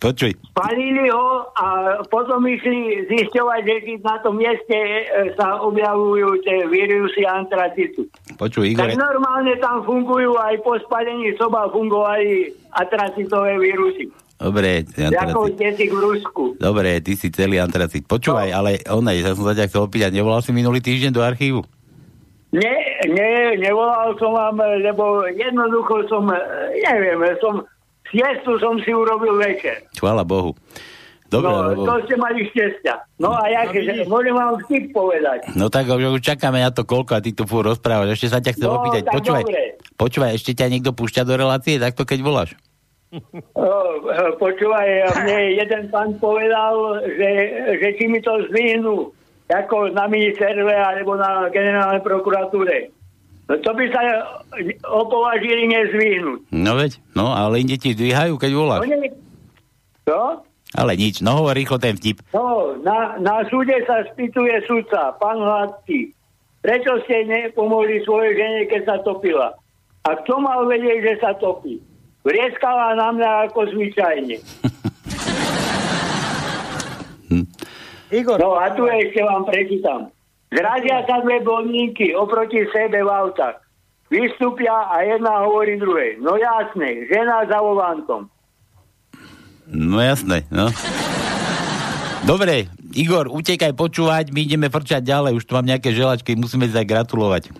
Počuj, Spalili ho a potom išli zisťovať, že na tom mieste e, sa objavujú tie vírusy antracitu. počuj, Igor, Tak normálne tam fungujú aj po spalení soba fungovali atracitové vírusy. Dobre, antracit. v Rusku. Dobre, ty si celý antracit. Počúvaj, ale ona, ja som sa ťa chcel opýtať, nevolal si minulý týždeň do archívu? Nie, nie, nevolal som vám, lebo jednoducho som, neviem, som, siestu som si urobil večer. Chvála Bohu. Dobre, no, lebo... to ste mali šťastia. No a ja, že, môžem vám vtip povedať. No tak už, čakáme na to koľko a ty tu fúr rozprávaš. Ešte sa ťa chcem No, opýtať. tak Počúvaj, dobre. počúvaj, ešte ťa niekto púšťa do relácie, takto keď voláš. Počúvaj, mne jeden pán povedal, že, že či mi to zvihnú ako na ministerstve alebo na generálnej prokuratúre. No to by sa opovažili nezvihnúť. No veď, no ale inde ti dvíhajú, keď voláš. No. Čo? Ale nič, no hovor rýchlo ten vtip. No, na, na súde sa spýtuje sudca, pán Hladký, prečo ste nepomohli svojej žene, keď sa topila? A kto mal vedieť, že sa topí? Vrieskala na mňa ako zvyčajne. Igor, No a tu ešte vám prečítam. Zradia sa dve blondinky oproti sebe v autách. Vystúpia a jedna hovorí druhej. No jasné, žena za volantom. No jasné, no. Dobre, Igor, utekaj počúvať, my ideme frčať ďalej, už tu mám nejaké želačky, musíme sa gratulovať.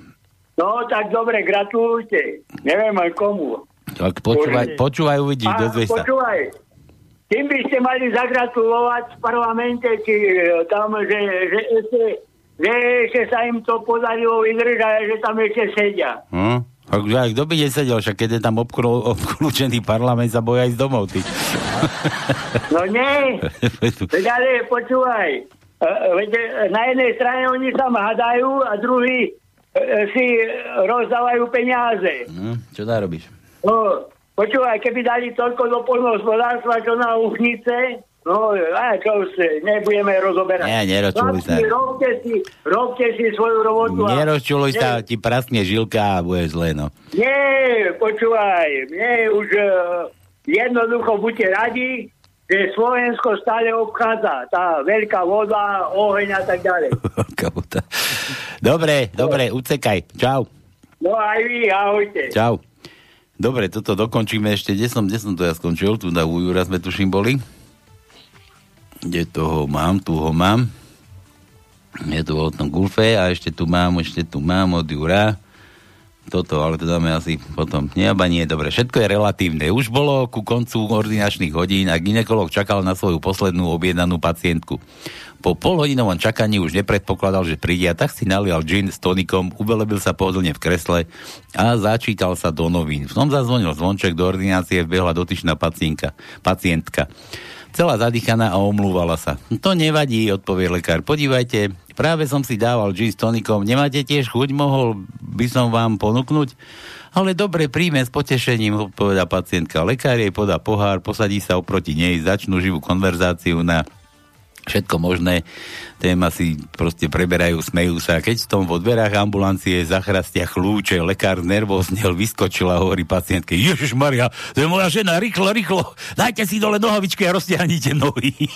No tak dobre, gratulujte. Neviem aj komu. Tak počúvaj, počúvaj uvidíš, dozvieš sa. počúvaj, tým by ste mali zagratulovať v parlamente, či e, tam, že, že, ešte, že ešte sa im to podarilo vydržať, že tam ešte sedia. Hm? Tak, ja, kto by nesedel, však keď je tam obklu- obklúčený parlament, sa boja ísť domov, ty. No nie, veď ale počúvaj, e, veď e, na jednej strane oni sa hádajú a druhý si rozdávajú peniaze. Hm? Čo dá robíš? No, počúvaj, keby dali toľko do poľnohospodárstva, čo na Uhnice, no a čo už nebudeme rozoberať. Nie, nerozčuluj sa. Chlapci, Robte si, robte si svoju robotu. Nerozčuluj sa, ti praskne žilka a bude zle, no. Nie, počúvaj, mne už uh, jednoducho buďte radi, že Slovensko stále obchádza tá veľká voda, oheň a tak ďalej. Dobre, dobre, ucekaj. Čau. No aj vy, ahojte. Čau. Dobre, toto dokončíme ešte. Kde som, kde som to ja skončil? Tu na Jura sme tuším boli. Kde toho mám? Tu ho mám. Je tu o tom Gulfe a ešte tu mám, ešte tu mám od Jura. Toto, ale to dáme asi potom. Nie, aba nie, dobre. Všetko je relatívne. Už bolo ku koncu ordinačných hodín a ginekolog čakal na svoju poslednú objednanú pacientku. Po polhodinovom čakaní už nepredpokladal, že príde a tak si nalial gin s tonikom, ubelebil sa pohodlne v kresle a začítal sa do novín. V tom zazvonil zvonček do ordinácie, vbehla dotyčná pacientka. pacientka. Celá zadýchaná a omlúvala sa. To nevadí, odpovie lekár. Podívajte, práve som si dával gin s tonikom. Nemáte tiež chuť? Mohol by som vám ponúknuť? Ale dobre, príjme s potešením, odpoveda pacientka. Lekár jej podá pohár, posadí sa oproti nej, začnú živú konverzáciu na všetko možné téma si proste preberajú, smejú sa. Keď v tom vo dverách ambulancie zachrastia chlúče, lekár nervóznel, vyskočil a hovorí pacientke, Ježiš Maria, to je moja žena, rýchlo, rýchlo, dajte si dole nohavičky a roztiahnite nohy.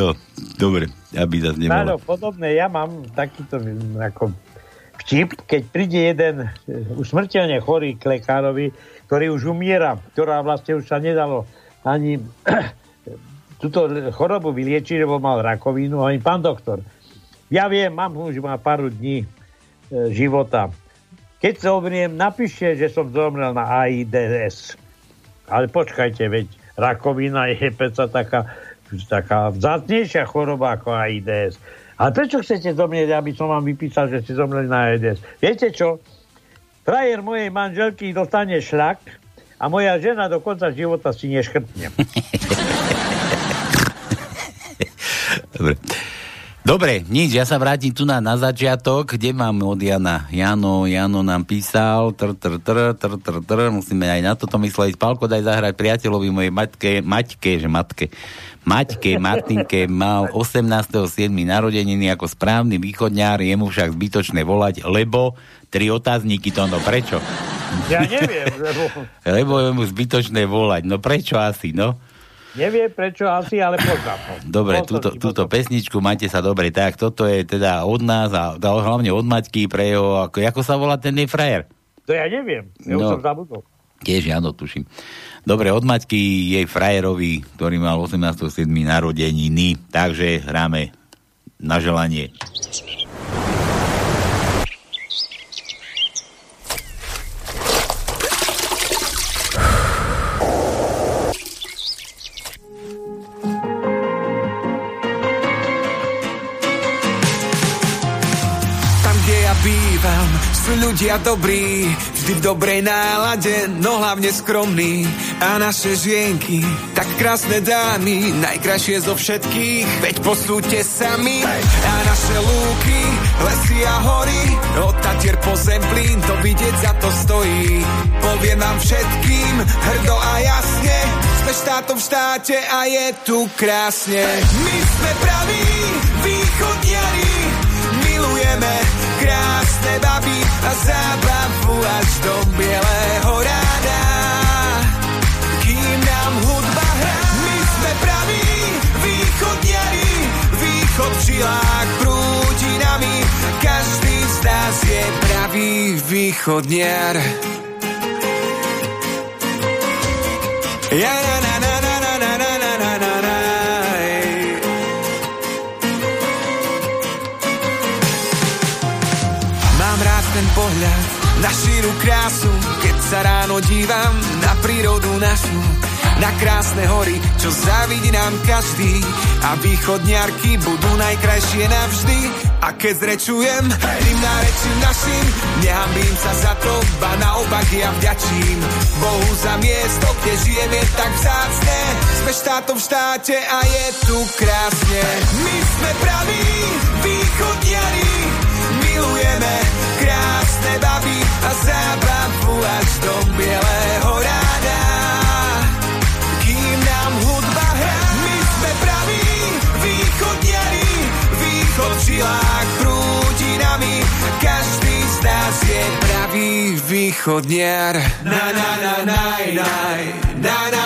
jo, dobre, aby zase Áno, nebolo. podobné. Ja mám takýto, ako vtip, keď príde jeden e, už smrteľne chorý k lekárovi, ktorý už umiera, ktorá vlastne už sa nedalo ani túto chorobu vyliečiť, lebo mal rakovinu, ani pán doktor. Ja viem, mám už má pár dní e, života. Keď sa obriem, napíšte, že som zomrel na AIDS. Ale počkajte, veď rakovina je peca taká, taká vzácnejšia choroba ako AIDS. A prečo chcete zomrieť, aby som vám vypísal, že ste zomreli na AIDS? Viete čo? Frajer mojej manželky dostane šlak a moja žena do konca života si neškrtne. Dobre. Dobre, nič, ja sa vrátim tu na, na začiatok, kde mám od Jana. Jano, Jano nám písal, tr, tr, tr, tr, tr, tr, musíme aj na toto mysleť. Pálko, daj zahrať priateľovi mojej matke, maťke, že matke, Maťke Martinke mal 18.7. narodeniny ako správny východňár, jemu však zbytočné volať, lebo tri otázniky to, no prečo? Ja neviem, lebo... lebo je mu zbytočné volať, no prečo asi, no? Neviem prečo asi, ale poznám. Dobre, túto, túto pesničku majte sa dobre. Tak, toto je teda od nás a hlavne od Maťky pre jeho, ako, ako sa volá ten frajer? To ja neviem, ja no, už som zabudol. Tiež, áno, tuším. Dobre, od Maťky jej frajerovi, ktorý mal 18.7. narodeniny, takže hráme na želanie. Sú ľudia dobrí, vždy v dobrej nálade, no hlavne skromní. A naše žienky, tak krásne dámy, najkrajšie zo všetkých, veď posúďte sami. A naše lúky, lesy a hory, od Tatier po Zemplín, to vidieť za to stojí. Poviem nám všetkým, hrdo a jasne, sme štátom v štáte a je tu krásne. My sme praví východniari, milujeme krásne baby a zábavu až do bielého ráda. Kým nám hudba hrá, my sme praví východniari, východ v žilách prúdi nami, každý z nás je pravý východniar. Ja, na, na šíru krásu, keď sa ráno dívam na prírodu našu. Na krásne hory, čo závidí nám každý a východniarky budú najkrajšie navždy. A keď zrečujem, tým nárečím našim, nehambím sa za to, ba naopak ja vďačím. Bohu za miesto, kde žijeme tak vzácne, sme štátom v štáte a je tu krásne. My sme praví východniari, milujeme krásne baby a zábavu až do bieleho ráda. Kým nám hudba hrá, my sme praví východňari, východ v žilách prúdi nami, každý z nás je pravý východniar. Na na na na na na na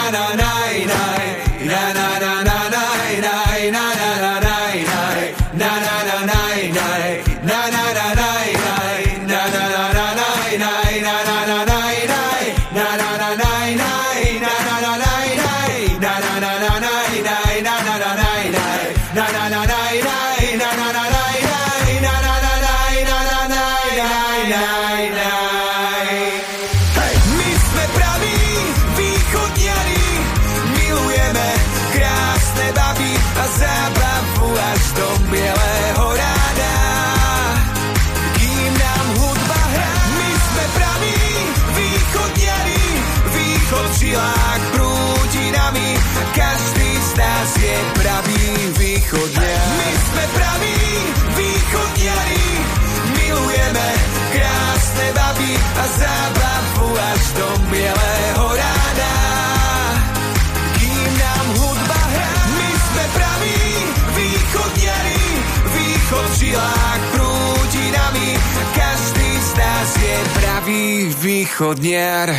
východniar.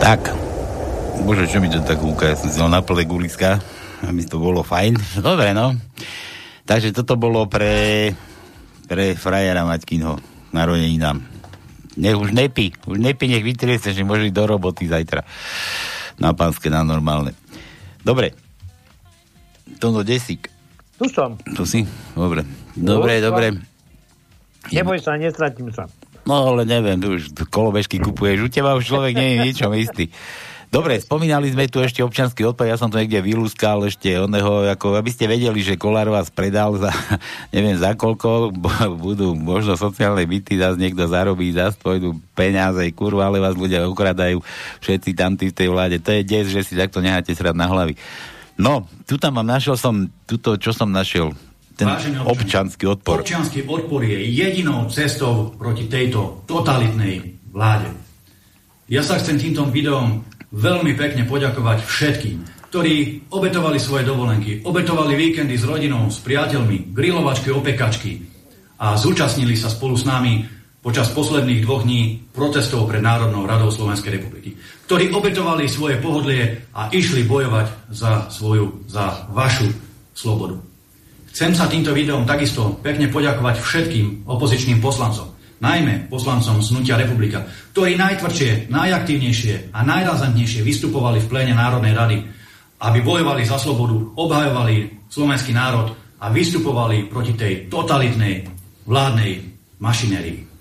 Tak, Bože, čo mi to tak húka? Ja som si dal na plné guliska, aby to bolo fajn. Dobre, no. Takže toto bolo pre, pre frajera Maťkinho narodeninám. Nech už nepí, už nepí, nech vytrie sa, že môže ísť do roboty zajtra. Na pánske, na normálne. Dobre. Tono Desík. Tu som. Tu si? Dobre. Dobre, No, dobre. Neboj sa, nestratím sa. No ale neviem, tu už kolobežky kupuješ, u teba už človek nie je ničom istý. Dobre, spomínali sme tu ešte občanský odpad, ja som to niekde vylúskal ešte oného, ako aby ste vedeli, že Kolár vás predal za, neviem za koľko, budú možno sociálne byty, zase niekto zarobí, zase pôjdu peniaze, kurva, ale vás ľudia okradajú všetci tam tí v tej vláde. To je des, že si takto necháte srať na hlavy. No, tu tam mám, našiel som, tuto, čo som našiel, ten Vážený občan, občanský odpor. Občanský odpor je jedinou cestou proti tejto totalitnej vláde. Ja sa chcem týmto videom veľmi pekne poďakovať všetkým, ktorí obetovali svoje dovolenky, obetovali víkendy s rodinou, s priateľmi, grilovačky, opekačky a zúčastnili sa spolu s nami počas posledných dvoch dní protestov pred Národnou radou Slovenskej republiky, ktorí obetovali svoje pohodlie a išli bojovať za svoju, za vašu slobodu. Chcem sa týmto videom takisto pekne poďakovať všetkým opozičným poslancom, najmä poslancom z republika, ktorí najtvrdšie, najaktívnejšie a najrazantnejšie vystupovali v pléne Národnej rady, aby bojovali za slobodu, obhajovali slovenský národ a vystupovali proti tej totalitnej vládnej mašinérii.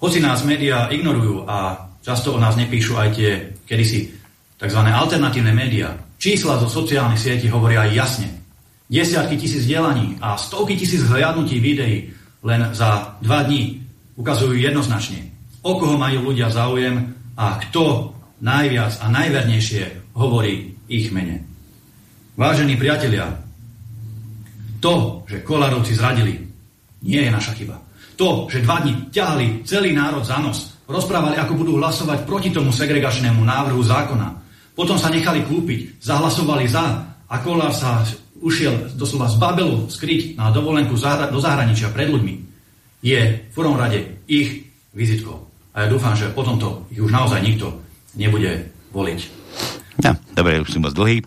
Hoci nás médiá ignorujú a často o nás nepíšu aj tie kedysi tzv. alternatívne médiá, čísla zo sociálnych sietí hovoria jasne. Desiatky tisíc delaní a stovky tisíc hliadnutí videí len za dva dní ukazujú jednoznačne, o koho majú ľudia záujem a kto najviac a najvernejšie hovorí ich mene. Vážení priatelia, to, že Kolárovci zradili, nie je naša chyba. To, že dva dní ťahali celý národ za nos, rozprávali, ako budú hlasovať proti tomu segregačnému návrhu zákona, potom sa nechali kúpiť, zahlasovali za a Kolár sa ušiel doslova z Babelu skryť na dovolenku do zahraničia pred ľuďmi, je v prvom rade ich vizitkou. A ja dúfam, že po tomto ich už naozaj nikto nebude voliť. No, dobre, už si moc dlhý.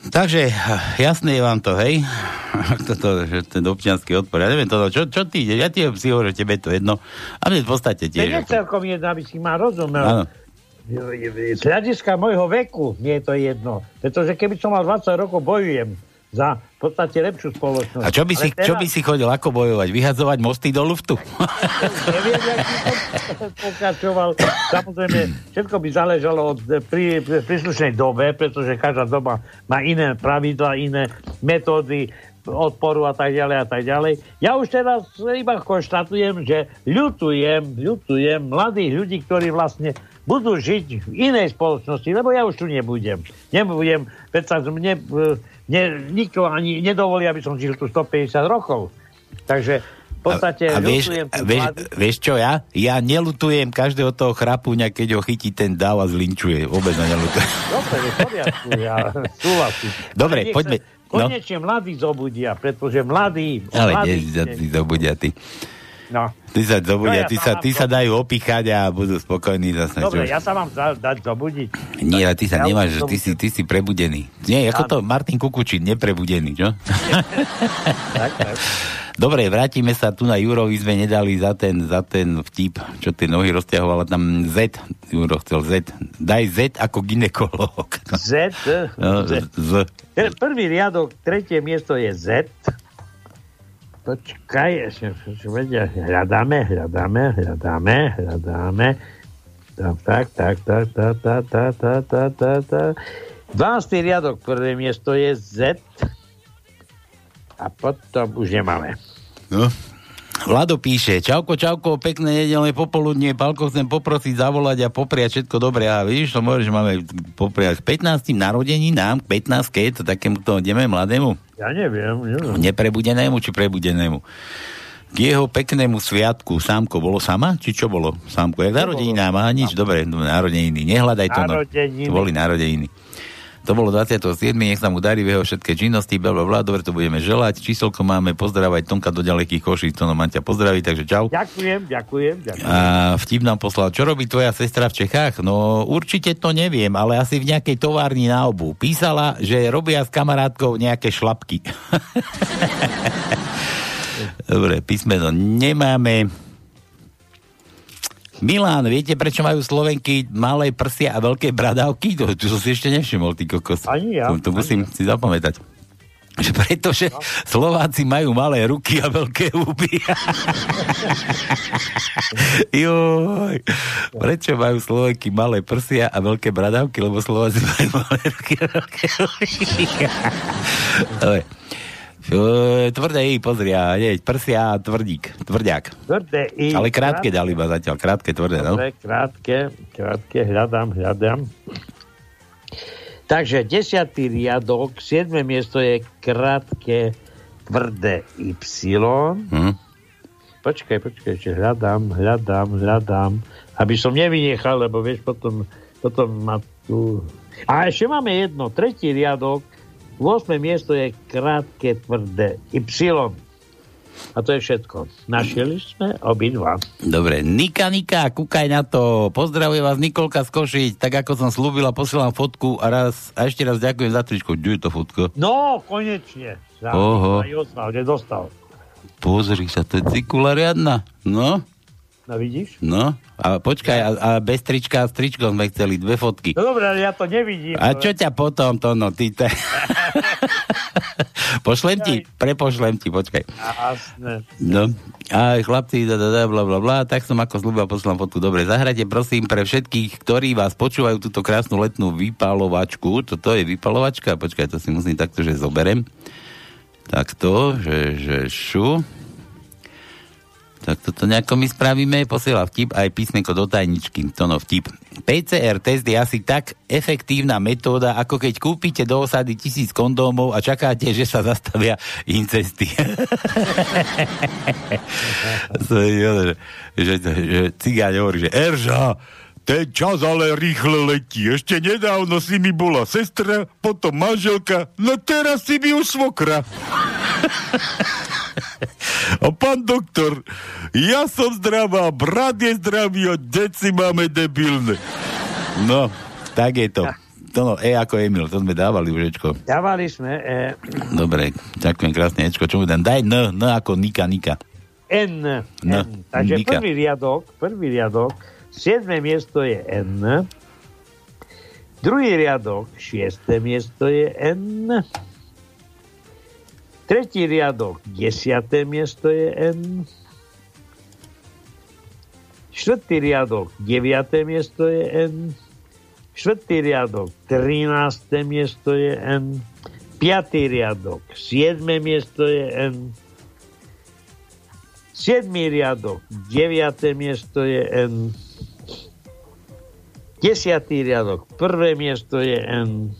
Takže, jasné je vám to, hej? Toto, že ten občianský odpor. Ja neviem to, čo, čo ty ide? Ja ti si hovorím, že tebe je to jedno. A mne v podstate tiež. celkom jedno, aby si ma rozumel. Áno. Z hľadiska môjho veku nie je to jedno. Pretože keby som mal 20 rokov, bojujem za v podstate lepšiu spoločnosť. A čo by, si, teraz- čo by si chodil, ako bojovať? Vyhadzovať mosty do luftu? Neviem, jak pokračoval. Samozrejme, všetko by záležalo od eh, pri, pri, príslušnej dobe, pretože každá doba má iné pravidla, iné metódy odporu a tak ďalej a tak ďalej. Ja už teraz iba konštatujem, že ľutujem, ľutujem mladých ľudí, ktorí vlastne budú žiť v inej spoločnosti, lebo ja už tu nebudem. Nebudem, predsa mne, mne nikto ani nedovolí, aby som žil tu 150 rokov. Takže v podstate a vieš, tých vieš, mladých. vieš čo ja? Ja nelutujem každého toho chrapúňa, keď ho chytí ten dáv a zlinčuje. Vôbec ho nelutujem. Dobre, je v poriadku, ja súhlasím. Dobre, nech poďme. sa No. Konečne mladí zobudia, pretože mladí... Ale mladí ty zobudia, ty. No. Ty sa zobudia, No ja ty, sa mám ty sa dajú opíchať a budú spokojní zase. Dobre, čo? ja sa vám za, dať zobudiť. Nie, ale ty sa Ja nemáš, som- ty si, ty si prebudený. Nie, ako to Martin Kukučín, neprebudený, čo? Tak, tak. Dobre, vrátime sa tu na Jurovi, sme nedali za ten, za ten vtip, čo tie nohy rozťahovala tam Z, Juro chcel Z. Daj Z ako ginekolog. Z, No, Z. Z. Prvý riadok, tretie miesto je Z. Počkaj, ešte, ešte vedia, hľadáme, hľadáme, hľadáme, hľadáme. Tak, tak, tak, tak, tak, tak, tak, tak, tak, tak. 12. riadok, prvé miesto je Z. A potom už nemáme. No. Vlado píše, čauko, čauko, pekné nedelné popoludnie, Palko chcem poprosiť, zavolať a popriať všetko dobré. A vidíš, to môžeš, máme popriať k 15. narodení nám, k 15. to takému to ideme mladému, Ja neviem, neviem. neprebudenému či prebudenému. K jeho peknému sviatku, Sámko, bolo sama? Či čo bolo? Sámko, jak narodenina má nič, dobre, no, narodeniny, nehľadaj to. No. Narodeniny. To boli narodeniny. To bolo 27. Nech sa mu darí v jeho všetké činnosti, bla, bla, bla, dobre to budeme želať. Číselko máme, pozdravať Tonka do ďalekých koší, to nám ťa pozdraví, takže čau. Ďakujem, ďakujem, ďakujem. A vtip nám poslal, čo robí tvoja sestra v Čechách? No určite to neviem, ale asi v nejakej továrni na obu. Písala, že robia s kamarátkou nejaké šlapky. Dobre, písmeno nemáme. Milan, viete, prečo majú Slovenky malé prsia a veľké bradavky? To, to som si ešte nevšimol, ty kokos. Ani ja. To, to musím si zapamätať. Že pretože no. Slováci majú malé ruky a veľké huby. Joj. Prečo majú Slovenky malé prsia a veľké bradavky? Lebo Slováci majú malé ruky a veľké huby. Tvrdé I, pozri, a nie, prsia a tvrdík, tvrdiak. Tvrdé I. Ale krátke, krátke. dali iba zatiaľ, krátke, tvrdé, no. Dobre, krátke, krátke, hľadám, hľadám. Takže desiatý riadok, siedme miesto je krátke, tvrdé Y. Hmm. Počkaj, počkaj, ešte hľadám, hľadám, hľadám, aby som nevynechal, lebo vieš, potom, potom ma tu... A ešte máme jedno, tretí riadok, 8. miesto je krátke, tvrdé Y. A to je všetko. Našieli sme obidva. Dobre, Nika, Nika, kúkaj na to. Pozdravuje vás Nikolka z Košiť. Tak ako som slúbila, posielam fotku a raz a ešte raz ďakujem za tričko. Kde je to fotka? No, konečne. Oho. dostal. Pozri sa, to je cikula riadna. No. No vidíš? No, a počkaj, a, a bez trička a s tričkom sme chceli dve fotky. No dobré, ale ja to nevidím. A čo ťa potom, to no, ty te... Pošlem ti, prepošlem ti, počkaj. No, a chlapci, da, da, da, bla, bla, bla, tak som ako slúbil, poslám fotku. Dobre, zahrajte prosím pre všetkých, ktorí vás počúvajú túto krásnu letnú vypalovačku. Toto je vypalovačka, počkaj, to si musím takto, že zoberem. Takto, že, že šu. Tak toto nejako my spravíme, posiela vtip aj písmenko do tajničky, to no vtip. PCR test je asi tak efektívna metóda, ako keď kúpite do osady tisíc kondómov a čakáte, že sa zastavia incesty. že, že, že cigáň hovorí, že Erža, ten čas ale rýchle letí. Ešte nedávno si mi bola sestra, potom manželka, no teraz si mi už svokra. A pán doktor, ja som zdravá, brat je zdravý a deci máme debilné. No, tak je to. To no, E ako Emil, to sme dávali už, Ečko. Dávali sme E. Dobre, ďakujem krásne, Ečko. Čo mu dám? Daj N, N ako Nika, Nika. N. N. N. Takže Nika. prvý riadok, prvý riadok, siedme miesto je N. Druhý riadok, šiesté miesto je N. Tretí riadok, desiaté miesto je N. Štvrtý riadok, deviaté miesto je N. Štvrtý riadok, trinácté miesto je N. Piatý riadok, siedme miesto je N. Siedmý riadok, deviaté miesto je N. Desiatý riadok, prvé miesto je N.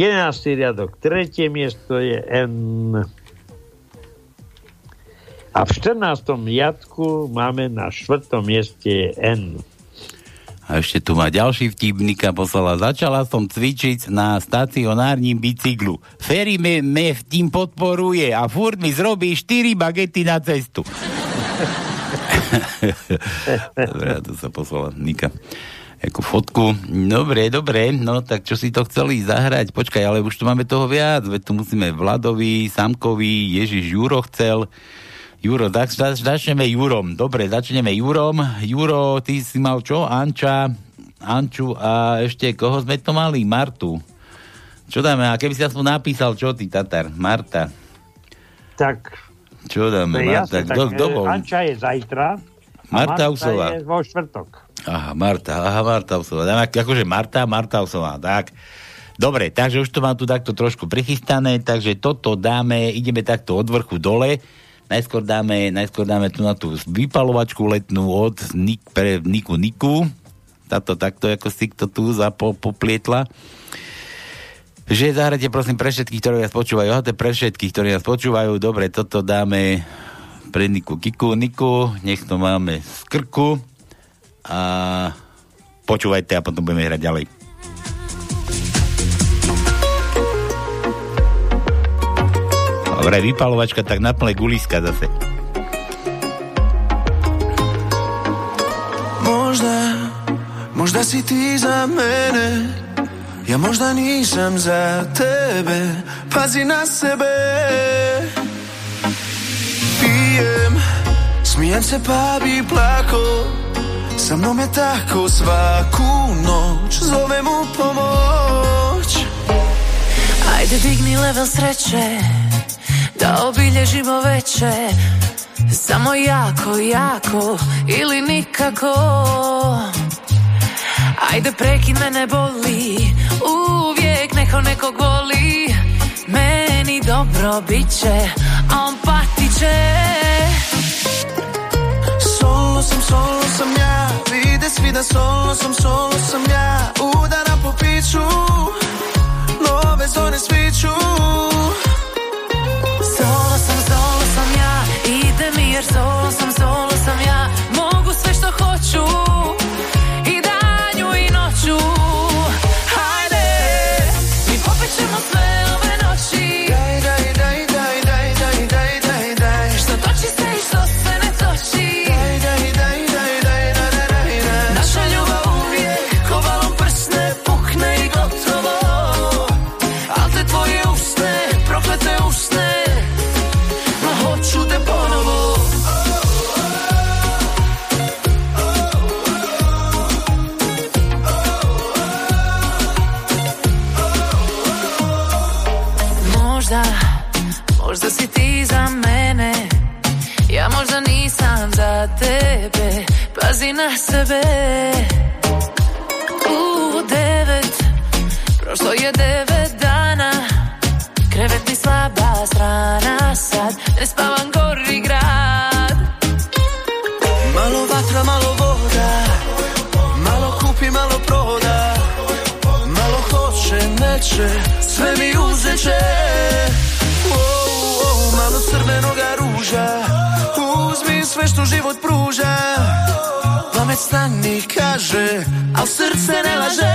11. riadok, tretie miesto je N. A v 14. riadku máme na štvrtom mieste je N. A ešte tu má ďalší vtip, Nika poslala. Začala som cvičiť na stacionárním bicyklu. Ferry me, me v tým podporuje a furt mi zrobí 4 bagety na cestu. Dobre, to sa poslala Nika ako fotku. Dobre, dobre, no tak čo si to chceli zahrať? Počkaj, ale už tu máme toho viac, veď tu musíme Vladovi, Samkovi, Ježiš Juro chcel. Juro, tak začneme Jurom. Dobre, začneme Jurom. Juro, ty si mal čo? Anča, Anču a ešte koho sme to mali? Martu. Čo dáme? A keby si aspoň napísal, čo ty, Tatar? Marta. Tak. Čo dáme? Marta, kto, kto bol? Anča je zajtra. Marta Usová. je vo štvrtok. Aha, Marta, aha, Marta Usová. Akože Marta, Marta Usová, tak. Dobre, takže už to mám tu takto trošku prichystané, takže toto dáme, ideme takto od vrchu dole. Najskôr dáme, najskôr dáme tu na tú vypalovačku letnú od Nik, pre Niku Niku. Táto takto, ako si to tu zapoplietla. Že zahrajte prosím pre všetkých, ktorí nás počúvajú. Aha, pre všetkých, ktorí nás počúvajú. Dobre, toto dáme pre Niku Kiku. Niku, nech to máme z krku a počúvajte a potom budeme hrať ďalej. Dobre, vypalovačka, tak naplne guliska zase. Možda, možda si ti za mene Ja možda nisam za tebe Pazi na sebe Pijem Smijem se pa bi plako Sa mnom je tako svaku noć Zovem u pomoć. Ajde digni level sreće Da obilježimo veče Samo jako, jako Ili nikako. Ajde prekid mene boli Uvijek neko nekog voli. Meni dobro bit će on patit će Solo sam, solo sam ja Vide svi da solo sam, solo sam ja. Udaram po piću Nove zone sviću Solo sam, solo sam ja Ide mi jer solo sam, solo Na sebe. U devet Prošlo je devet dana. Krevet mi slaba strana Sad ne spavam gori grad. Malo vatra, malo voda Malo kupi, malo proda. Malo hoće, neće Sve mi uzeće Pamet stani kaže Al srce ne laže.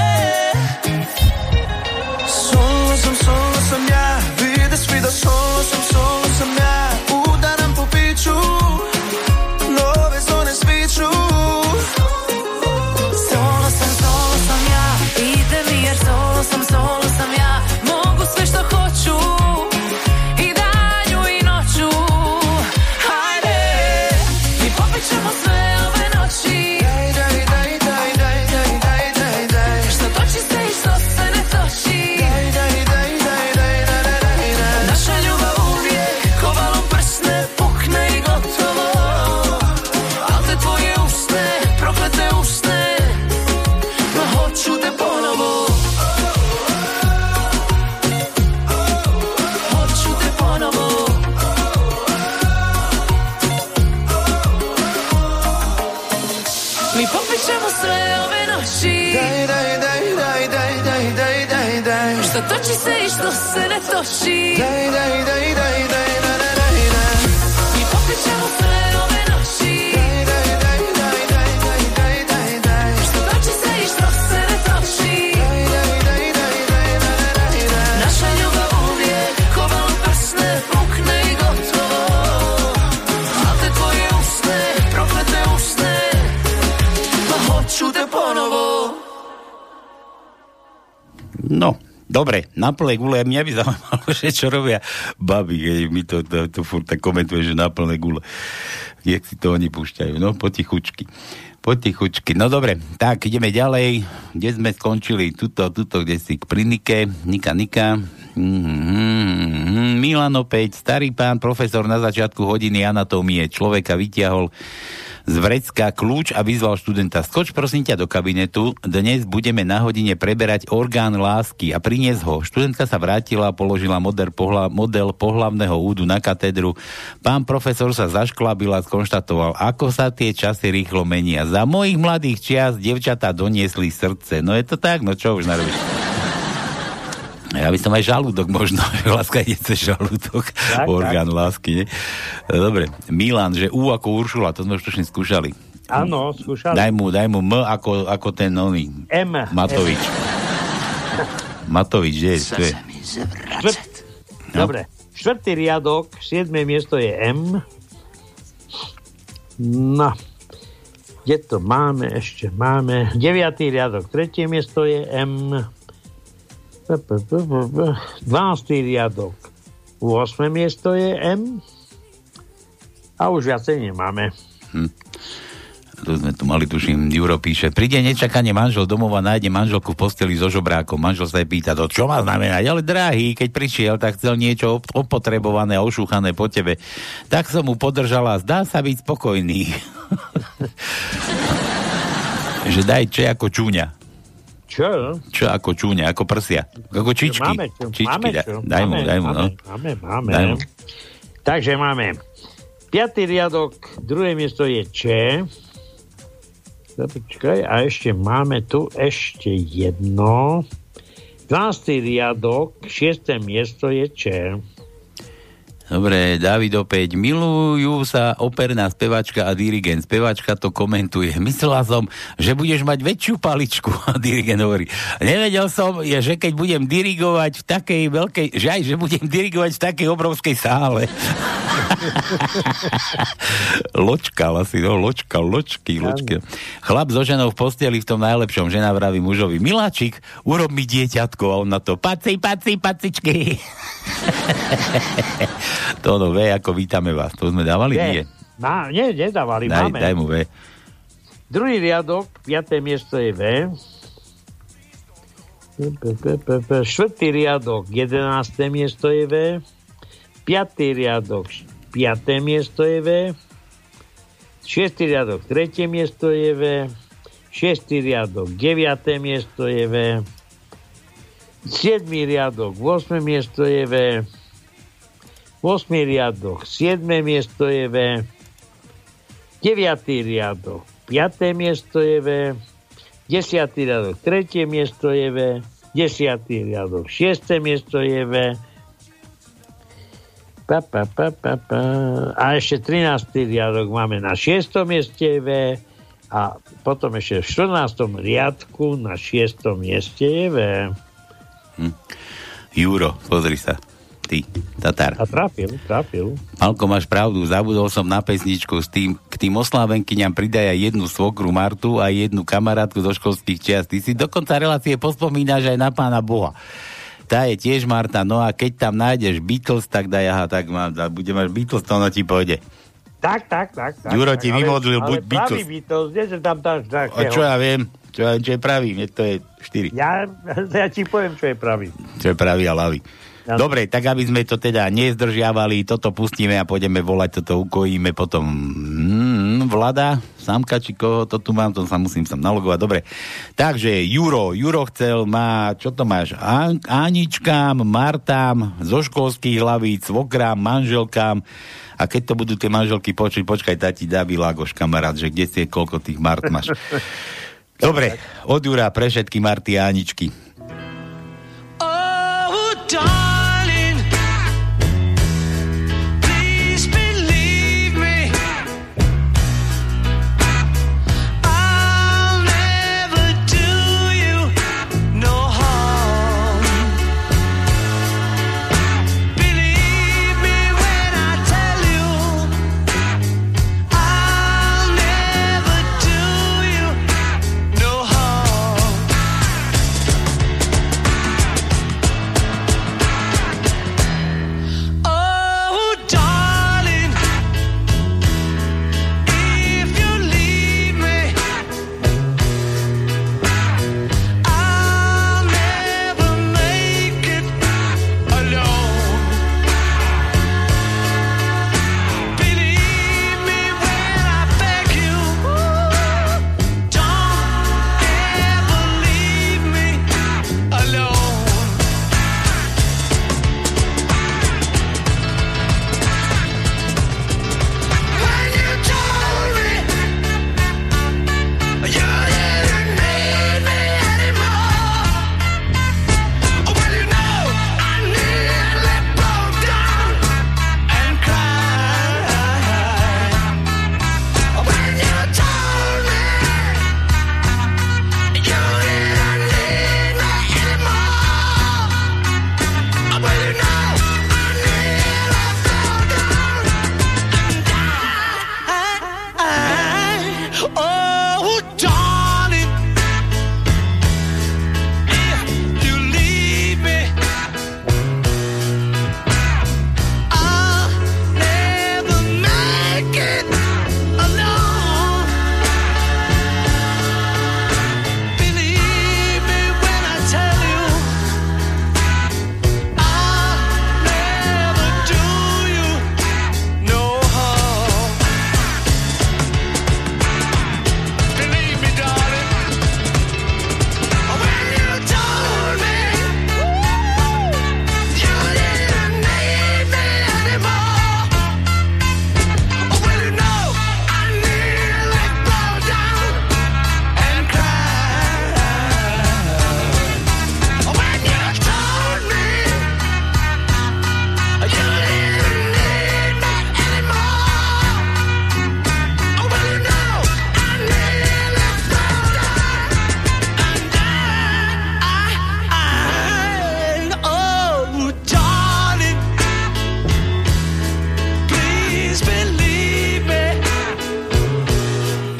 Solo sam, solo sam ja Vide svi da solo sam, solo sam ja 心。Dobre, na plné gule, mňa by zaujímalo, že čo robia babi, keď mi to, to, to furt tak komentuje, že na plné gule. Jak si to oni púšťajú, no, potichučky. Potichučky. No dobre, tak ideme ďalej. Kde sme skončili? Tuto, tuto, kde si k Prinike. Nika, Nika. Mm-hmm. Milan opäť, starý pán profesor na začiatku hodiny anatómie človeka vytiahol z vrecka kľúč a vyzval študenta. Skoč prosím ťa do kabinetu, dnes budeme na hodine preberať orgán lásky a prinies ho. Študentka sa vrátila a položila model, pohla, model pohlavného údu na katedru. Pán profesor sa zašklabil a skonštatoval, ako sa tie časy rýchlo menia. Za mojich mladých čias devčatá doniesli srdce. No je to tak, no čo už narobíš? Ja by som aj žalúdok možno, láska ide cez žalúdok, tak, orgán tak. lásky, nie? Dobre, Milan, že U ako Uršula, to sme už tušne skúšali. Áno, skúšali. Daj mu, daj mu M ako, ako ten oný. M. Matovič. M. Matovič, kde je? No. Dobre. Štvrtý riadok, siedme miesto je M. No, kde to máme? Ešte máme. Deviatý riadok, tretie miesto je M. 12. riadok, 8. miesto je M. A už viacej nemáme. Hm. Tu sme tu mali, tuším, Juro píše, príde nečakanie manžel domov a nájde manželku v posteli so žobrákom. Manžel sa jej pýta, to čo má znamenať? Ale drahý, keď prišiel, tak chcel niečo op- opotrebované a ošúchané po tebe. Tak som mu podržala, zdá sa byť spokojný. že daj čo ako čúňa. Čo? Čo ako čúňa, ako prsia. Ako čičky. Máme čo, čičky, máme čo, daj mu, máme, daj mu, no. Máme, máme. Daj mu. Takže máme 5. riadok, druhé miesto je Č. Počkaj, a ešte máme tu ešte jedno. 12. riadok, 6. miesto je Č. Dobre, David opäť. Milujú sa operná spevačka a dirigent. Spevačka to komentuje. Myslela som, že budeš mať väčšiu paličku. A dirigent hovorí. Nevedel som, že keď budem dirigovať v takej veľkej, že aj, že budem dirigovať v takej obrovskej sále. ločkal asi, no, ločkal, ločky, ločky. Chlap so ženou v posteli v tom najlepšom. Žena vraví mužovi, miláčik, urob mi dieťatko. A on na to, paci, paci, pacičky. To ono vie, ako vítame vás. To sme dávali? Nie. Má, nie, nedávali, Daj, máme. daj mu vie. Druhý riadok, 5. miesto je V. Štvrtý riadok, 11. miesto je V. Piatý riadok, 5. miesto je V. Šiestý riadok, 3. miesto je V. Šiestý riadok, 9. miesto je V. Siedmý riadok, 8. miesto je V. 8. riadok, 7. miesto je V. 9. riadok, 5. miesto je V. 10. riadok, 3. miesto je V. 10. riadok, 6. miesto je V. Pa, pa, pa, pa, pa. A ešte 13. riadok máme na 6. mieste V. A potom ešte v 14. riadku na 6. mieste je V. Hm. Juro, pozri sa. Ty, Tatar. A trafil, trafil. Malko, máš pravdu, zabudol som na pesničku s tým, k tým oslávenkyňam pridaj aj jednu svokru Martu a jednu kamarátku zo školských čias. Ty si dokonca relácie pospomínaš aj na pána Boha. Tá je tiež Marta, no a keď tam nájdeš Beatles, tak daj, aha, tak má, da, bude mať Beatles, to ono ti pôjde. Tak, tak, tak. tak Juro tak, ti ale- vymodlil ale buď pravý Beatles. Beatles, nie, že tam dáš A takého. čo ja viem? Čo ja viem, čo je pravý? Mne to je 4. Ja, ja ti poviem, čo je pravý. Čo je pravý a ľavý. Jasne. Dobre, tak aby sme to teda nezdržiavali, toto pustíme a pôjdeme volať, toto ukojíme potom mm, Vlada, Samka, či koho to tu mám, to sa musím sam nalogovať. Dobre, takže Juro, Juro chcel, má, čo to máš, An- Aničkám, Martám, zo školských hlavíc, svokrám, manželkám, a keď to budú tie manželky počuť, počkaj, tati Davi Lagoš, kamarát, že kde si, koľko tých Mart máš. Dobre, od Jura pre všetky Marty a Aničky. Oh,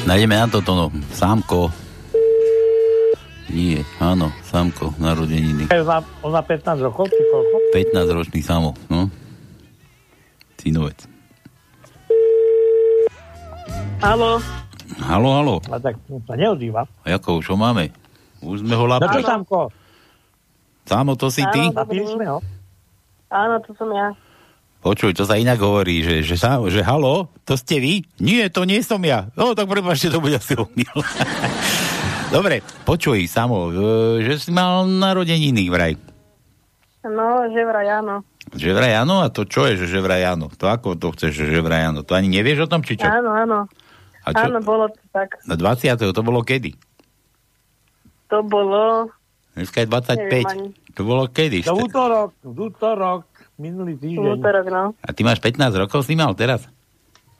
Nájdeme na toto, no. Sámko. Nie, áno, Sámko, narodeniny. On má, on má 15 rokov, či koľko? 15 ročný Samo, no. Synovec. Halo, Halo, halo. A tak no, sa neozýva. A ako, čo máme? Už sme ho No čo, lapli. Samko? Samo, to si ty? Áno, to som ja. Počuj, to sa inak hovorí, že, že, sa, že halo, to ste vy? Nie, to nie som ja. No, tak prepáčte, to bude asi omyl. Dobre, počuj, Samo, e, že si mal narodeniny vraj. No, že vraj áno. Že vraj áno? A to čo je, že, že vraj áno? To ako to chceš, že, že vraj áno? To ani nevieš o tom, či čo? Áno, áno. A čo? Áno, bolo to tak. Na 20. to bolo kedy? To bolo... Dneska je Neviem ani. 25. To bolo kedy? To útorok, v útorok, minulý týždeň. útorok, no. A ty máš 15 rokov si mal teraz?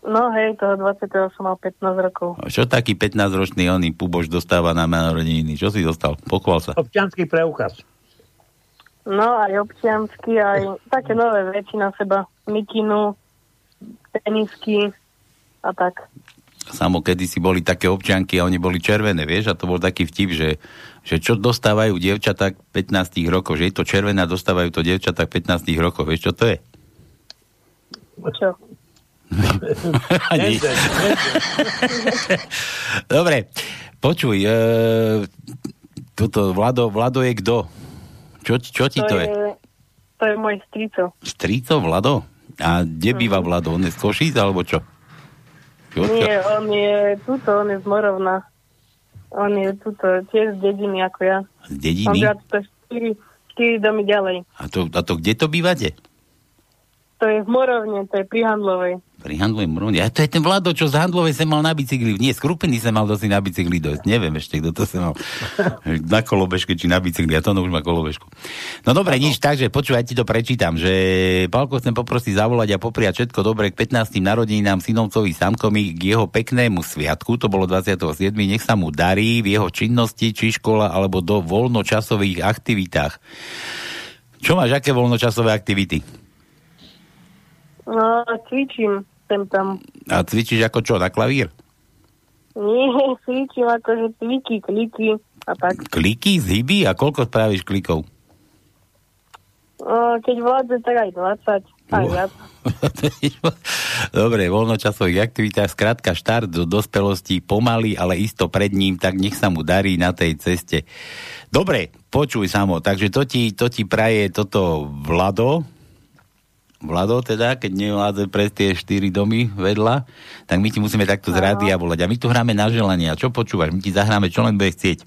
No hej, toho 20. som mal 15 rokov. A Čo taký 15-ročný oný puboš dostáva na narodeniny? Čo si dostal? Pochval sa. Občianský preukaz. No, aj občiansky, aj také nové veci na seba. Mikinu, tenisky a tak. Samo kedy si boli také občianky a oni boli červené, vieš? A to bol taký vtip, že, že čo dostávajú dievčatá 15 rokov, že je to červené a dostávajú to dievčatá 15 rokov. Vieš, čo to je? Čo? Ani. Dobre, počuj, e, toto Vlado, Vlado je kto? Čo, čo ti to, je? To je môj strico. Strico Vlado? A kde býva Vlado? On je z Košíc, alebo čo? Čo, čo? Nie, on je tuto, on je z Morovna. On je tuto, tiež z dediny ako ja. Z On dediny? býva to 4, 4 domy ďalej. A to, a to kde to bývate? To je v Morovne, to je pri Handlovej. Pri Handlovej Mrone. A to je ten Vlado, čo z Handlovej sa mal na bicykli. Nie, z Krupiny sa mal dosi na bicykli dojsť. Neviem ešte, kto to sa mal. na kolobežke či na bicykli. A to no už má kolobežku. No dobre, nič, takže počúvaj, ti to prečítam, že Palko chcem poprosiť zavolať a popriať všetko dobre k 15. narodeninám synovcovi Samkomi k jeho peknému sviatku, to bolo 27. Nech sa mu darí v jeho činnosti, či škola, alebo do voľnočasových aktivitách. Čo máš, aké voľnočasové aktivity? No, cvičím sem tam. A cvičíš ako čo, na klavír? Nie, cvičím akože cviky, kliky a tak. Kliky, zhyby a koľko spravíš klikov? Keď vládze, tak aj 20, aj Uh. viac. Dobre, voľnočasových aktivitách, skrátka štart do dospelosti pomaly, ale isto pred ním, tak nech sa mu darí na tej ceste. Dobre, počuj samo, takže to ti, to ti praje toto Vlado, Vlado teda, keď nevládze pre tie štyri domy vedľa, tak my ti musíme takto z rádia volať. A my tu hráme na želanie. A čo počúvaš? My ti zahráme, čo len bude chcieť.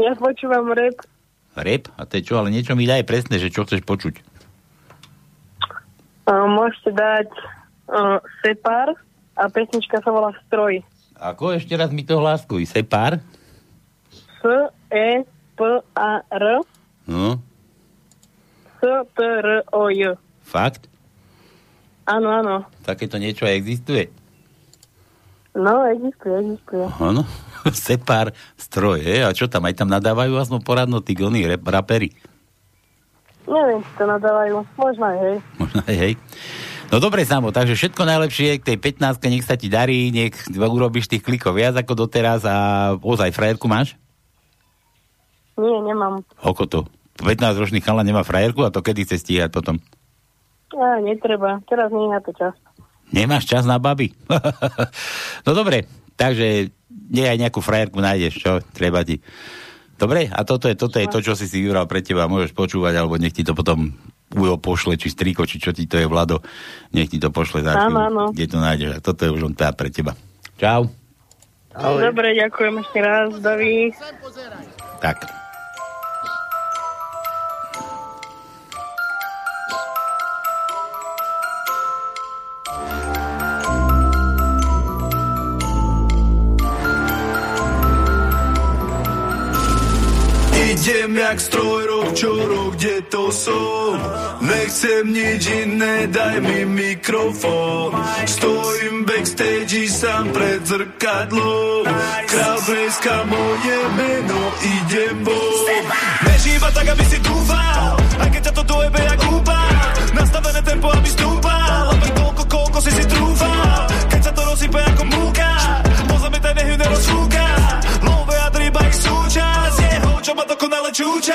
Ja počúvam rap. Rap? A to je čo? Ale niečo mi daj presne, že čo chceš počuť. Uh, môžete dať uh, Separ a pesnička sa volá Stroj. Ako? Ešte raz mi to hláskuj. Separ? S-E-P-A-R No, S-T-R-O-J. fakt? Áno, áno. Takéto niečo aj existuje? No, existuje, existuje. Áno. Separ stroj, je? A čo tam? Aj tam nadávajú aspoň poradno tí gony, rap. Neviem, či to nadávajú. Možno aj, hej. Možno aj hej. No dobre, Samo, takže všetko najlepšie k tej 15 nech sa ti darí, nech urobíš tých klikov viac ako doteraz a ozaj frajerku máš? Nie, nemám. Oko to. 15-ročný chala nemá frajerku a to kedy chce stíhať potom? Á, netreba. Teraz nie je na to čas. Nemáš čas na baby? no dobre, takže nie aj nejakú frajerku nájdeš, čo? Treba ti. Dobre, a toto je, toto je to, čo si si vybral pre teba. Môžeš počúvať, alebo nech ti to potom Ujo pošle, či striko, či čo ti to je, Vlado. Nech ti to pošle za chvíľu, áno. kde to nájdeš. A toto je už on teda pre teba. Čau. Dobre, ďakujem ešte raz, David. Tak. Idem jak stroj rok čo rok, kde to som Nechcem nič iné, daj mi mikrofón. Stojím backstage sám pred zrkadlom. Krabreska moje meno, idem von. Nežij tak, aby si dúfal. Aj keď ťa to dojebe jak húba Nastavené tempo, aby stúpal. Len toľko, koľko si si trúfal. Keď sa to rozsype ako múka Mozami ten nech ju nerozfúka Love a drýba ich súčasť. Vo ale čúča.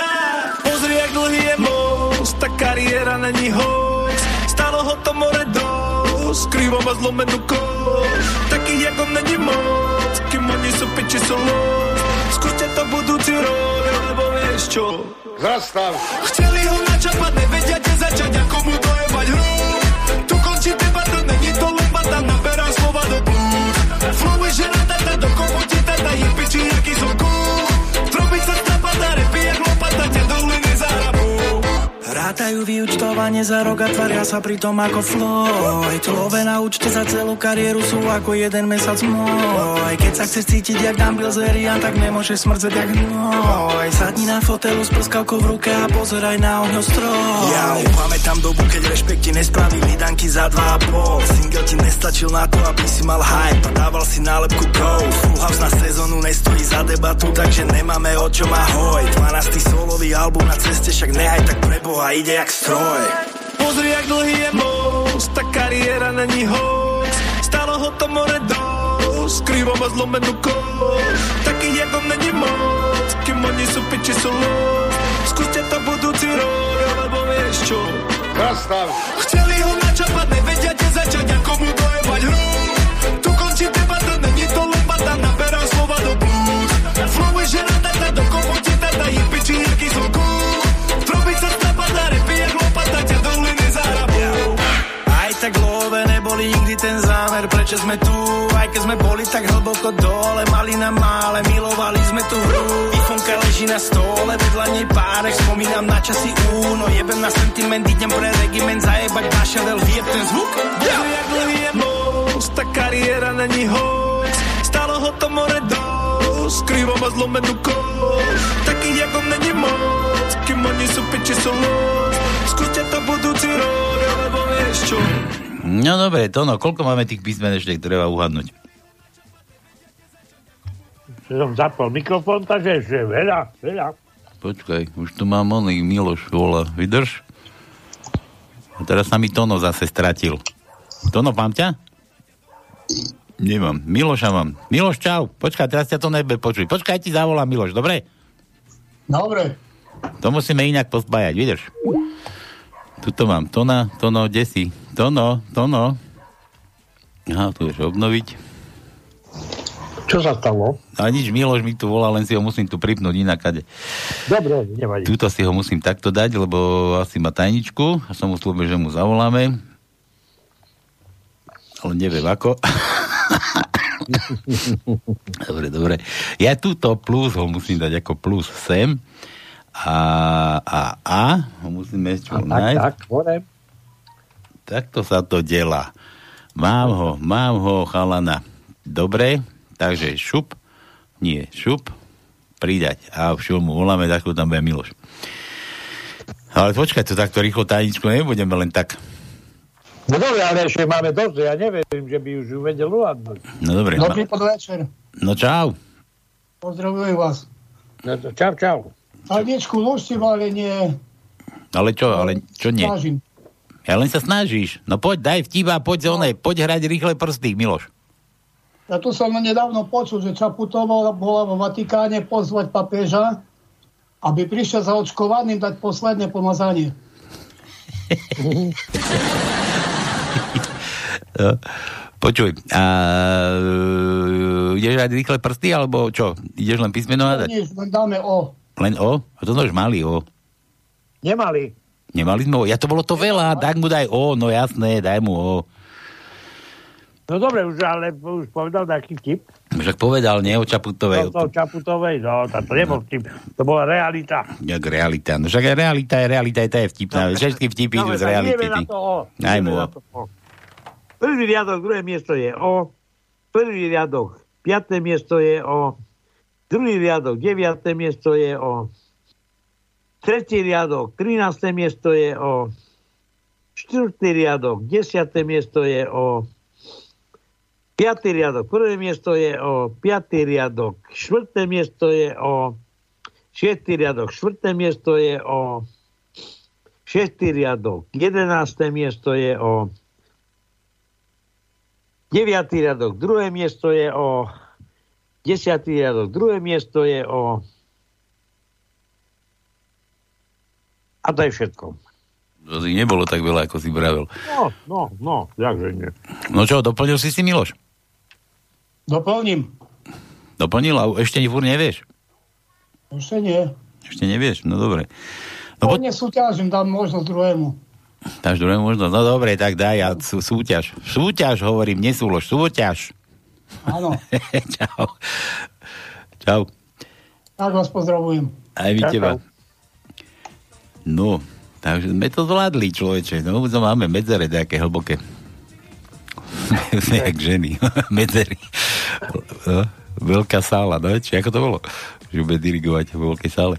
Pozri, jak dlhý je most, tá kariéra není hoax. Stalo ho to more dosť, krývo má zlomenú kost. Takých, jak on není moc, kým oni sú piči, sú los. Skúste to budúci rok, lebo vieš čo? Zastav. Chceli ho načapať, nevedia, kde začať, ako mu dojebať hru. Tu končí debata, není to lopata, naberám slova do blúd. Flow je žena Rátajú vyučtovanie za rok a tvaria sa pritom ako Floyd. Love na účte za celú kariéru sú ako jeden mesiac môj. Keď sa chceš cítiť jak Dan Bilzerian, tak nemôžeš smrdzať jak hnoj Sadni na fotelu s prskavkou v ruke a pozeraj na ohňostroj Ja pamätám dobu, keď rešpekt ti nespravili danky za dva pol. Single ti nestačil na to, aby si mal hype a dával si nálepku Ghost Full House na sezónu nestojí za debatu, takže nemáme o čom ahoj 12. solový album na ceste, však nehaj tak preboha, ide jak stroj Pozri, jak dlhý je most, tá kariéra není hoax. Stalo ho to more dosť, krivo má zlomenú kost. Takých, jak on není moc, kým oni sú piči, sú los. Skúste to budúci rok, alebo vieš čo? Zastav. Chceli ho načapať, nevedia, sme boli tak hlboko dole, mali na mále, milovali sme tú hru iPhoneka leží na stole, vedľa nej párek Spomínam na časy úno, jebem na sentiment Idem pre regiment, zajebať naša del vie ten zvuk Pozri, jak dlhý je most, tá kariéra není hoax. Stalo ho to more dosť, krivo má zlomenú kost. Takých, jak on není moc, kým oni sú piči, sú los. Skúste to budúci rok, alebo vieš čo? No dobre, to no, koľko máme tých písmen ešte, treba uhadnúť? Som zapol mikrofón, takže ešte veľa, veľa. Počkaj, už tu mám oný Miloš vola. Vydrž. A teraz sa mi Tono zase stratil. Tono, mám ťa? Nemám. Miloša mám. Miloš, čau. Počkaj, teraz ťa to nebe počuj. Počkaj, ti zavolám Miloš, dobre? Dobre. To musíme inak pospájať, vydrž. Tuto mám Tona, Tono, kde si? Tono, Tono. Aha, tu vieš obnoviť. Čo sa stalo? A nič, Miloš mi tu volá, len si ho musím tu pripnúť inakade. Dobre, nevadí. Tuto si ho musím takto dať, lebo asi má tajničku a som mu slúbil, že mu zavoláme. Ale neviem ako. dobre, dobre. Ja túto plus ho musím dať ako plus sem. A, a, a ho musíme čo Tak, nájsť. tak, hore. Takto sa to delá. Mám ho, mám ho, chalana. Dobre, takže šup, nie, šup, pridať. A všup mu voláme, takto tam bude Miloš. Ale počkaj, to takto rýchlo tajničku nebudeme len tak. No dobre, ale ešte máme dosť, ja neverím, že by už ju vedel uhadnúť. No dobre. Dobrý Ma... podvečer. No čau. Pozdravujem vás. No to čau, čau. Tajničku ložte, ale nie... Ale čo, ale čo nie? Snažím. Ja len sa snažíš. No poď, daj vtiba, poď, no. onej, poď hrať rýchle prsty, Miloš. Ja tu som nedávno počul, že Čaputová bola vo Vatikáne pozvať papeža, aby prišiel za očkovaným dať posledné pomazanie. No, Počuj, a e, ideš hrať rýchle prsty, alebo čo? Ideš len písmeno hádať? Nič, len dáme o. Len O? A to sme už mali O. Nemali. Nemali sme O. Ja to bolo to veľa, tak mu daj O, no jasné, daj mu O. No dobre, už, ale už povedal taký vtip. Však povedal, nie o Čaputovej. No, to Čaputovej, no, to, to nebol vtip. To bola realita. Jak realita. No však aj realita je realita, aj tá je vtipná. Všetky vtipy idú z reality. na to O. Daj mu O. to O. Prvý riadok, druhé miesto je O. Prvý riadok, piaté miesto je O. Druhý riadok, deviaté miesto je O. Tretí riadok, 13. miesto je O. Štvrtý riadok, desiaté miesto je O. Piatý riadok, prvé miesto je O. Piatý riadok, štvrté miesto je O. Šiestý riadok, štvrté miesto je O. Šiestý riadok, jedenácté miesto je O. Deviatý riadok, druhé miesto je O. Desiatý riadok, druhé miesto je O. A to je všetko. To si nebolo tak veľa, ako si vravel. No, no, no, jakže nie. No čo, doplnil si si, Miloš? Doplním. Doplnil a ešte furt nevieš? Ešte nie. Ešte nevieš? No dobre. No, po... nesúťažím, dám možnosť druhému. Dáš druhé možnosť? No dobre, tak daj a sú, súťaž. Súťaž, hovorím, nesúlož, súťaž. Áno. Čau. Čau. Tak vás pozdravujem. Aj vy Čau, teba. No, takže sme to zvládli, človeče. No, to máme medzere také hlboké. Jak ženy. Medzery. No, veľká sála, no? Či ako to bolo? Že bude dirigovať v veľkej sále.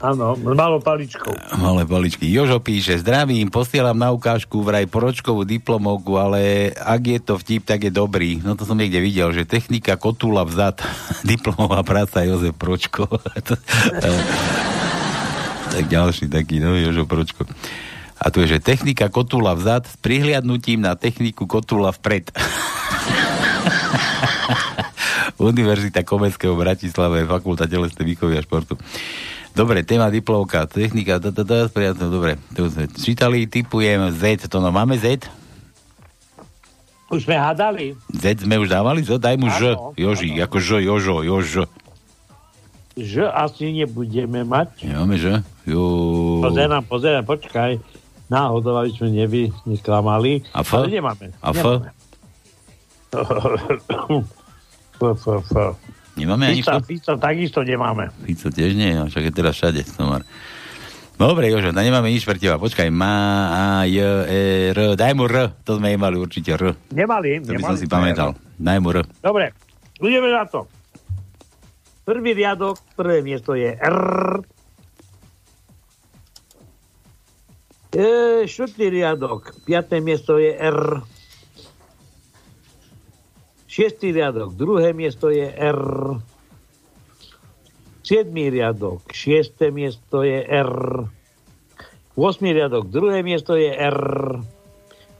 Áno, s malou paličkou. Malé paličky. Jožo píše, zdravím, posielam na ukážku vraj poročkovú diplomovku, ale ak je to vtip, tak je dobrý. No to som niekde videl, že technika kotula vzad, diplomová práca Jozef Pročko. tak ďalší taký, no, Jožo Pročko. A tu je, že technika kotula vzad s prihliadnutím na techniku kotula vpred. Univerzita Komenského v Bratislave, Fakulta telesnej výchovy a športu. Dobre, téma diplovka, technika, da, da, da, dobre. To sme čítali, typujem Z, to no máme Z? Už sme hádali. Z sme už dávali? Z, daj mu Ž, Joži, ako Ž, Jožo, Jož. Že asi nebudeme mať. Nemáme Ž? Jo. Pozerám, pozerám, počkaj. Náhodou, aby sme nevy, nesklamali. A F? Ale nemáme. A F? Nemáme. F, F, F. Nemáme ani Fica? Fica takisto nemáme. Fico tiež nie, no, však je teraz všade. Tomar. Dobre, Jožo, no nemáme nič pre teba. Počkaj, má, A, J, E, R, daj mu R. To sme mali určite R. Nemali, To by nemali. som si pamätal. Daj mu R. Dobre, ideme na to. Prvý riadok, prvé miesto je R. E, štvrtý riadok, piaté miesto je R. Šiestý riadok, druhé miesto je R. Siedmý riadok, šiesté miesto je R. Osmý riadok, druhé miesto je R.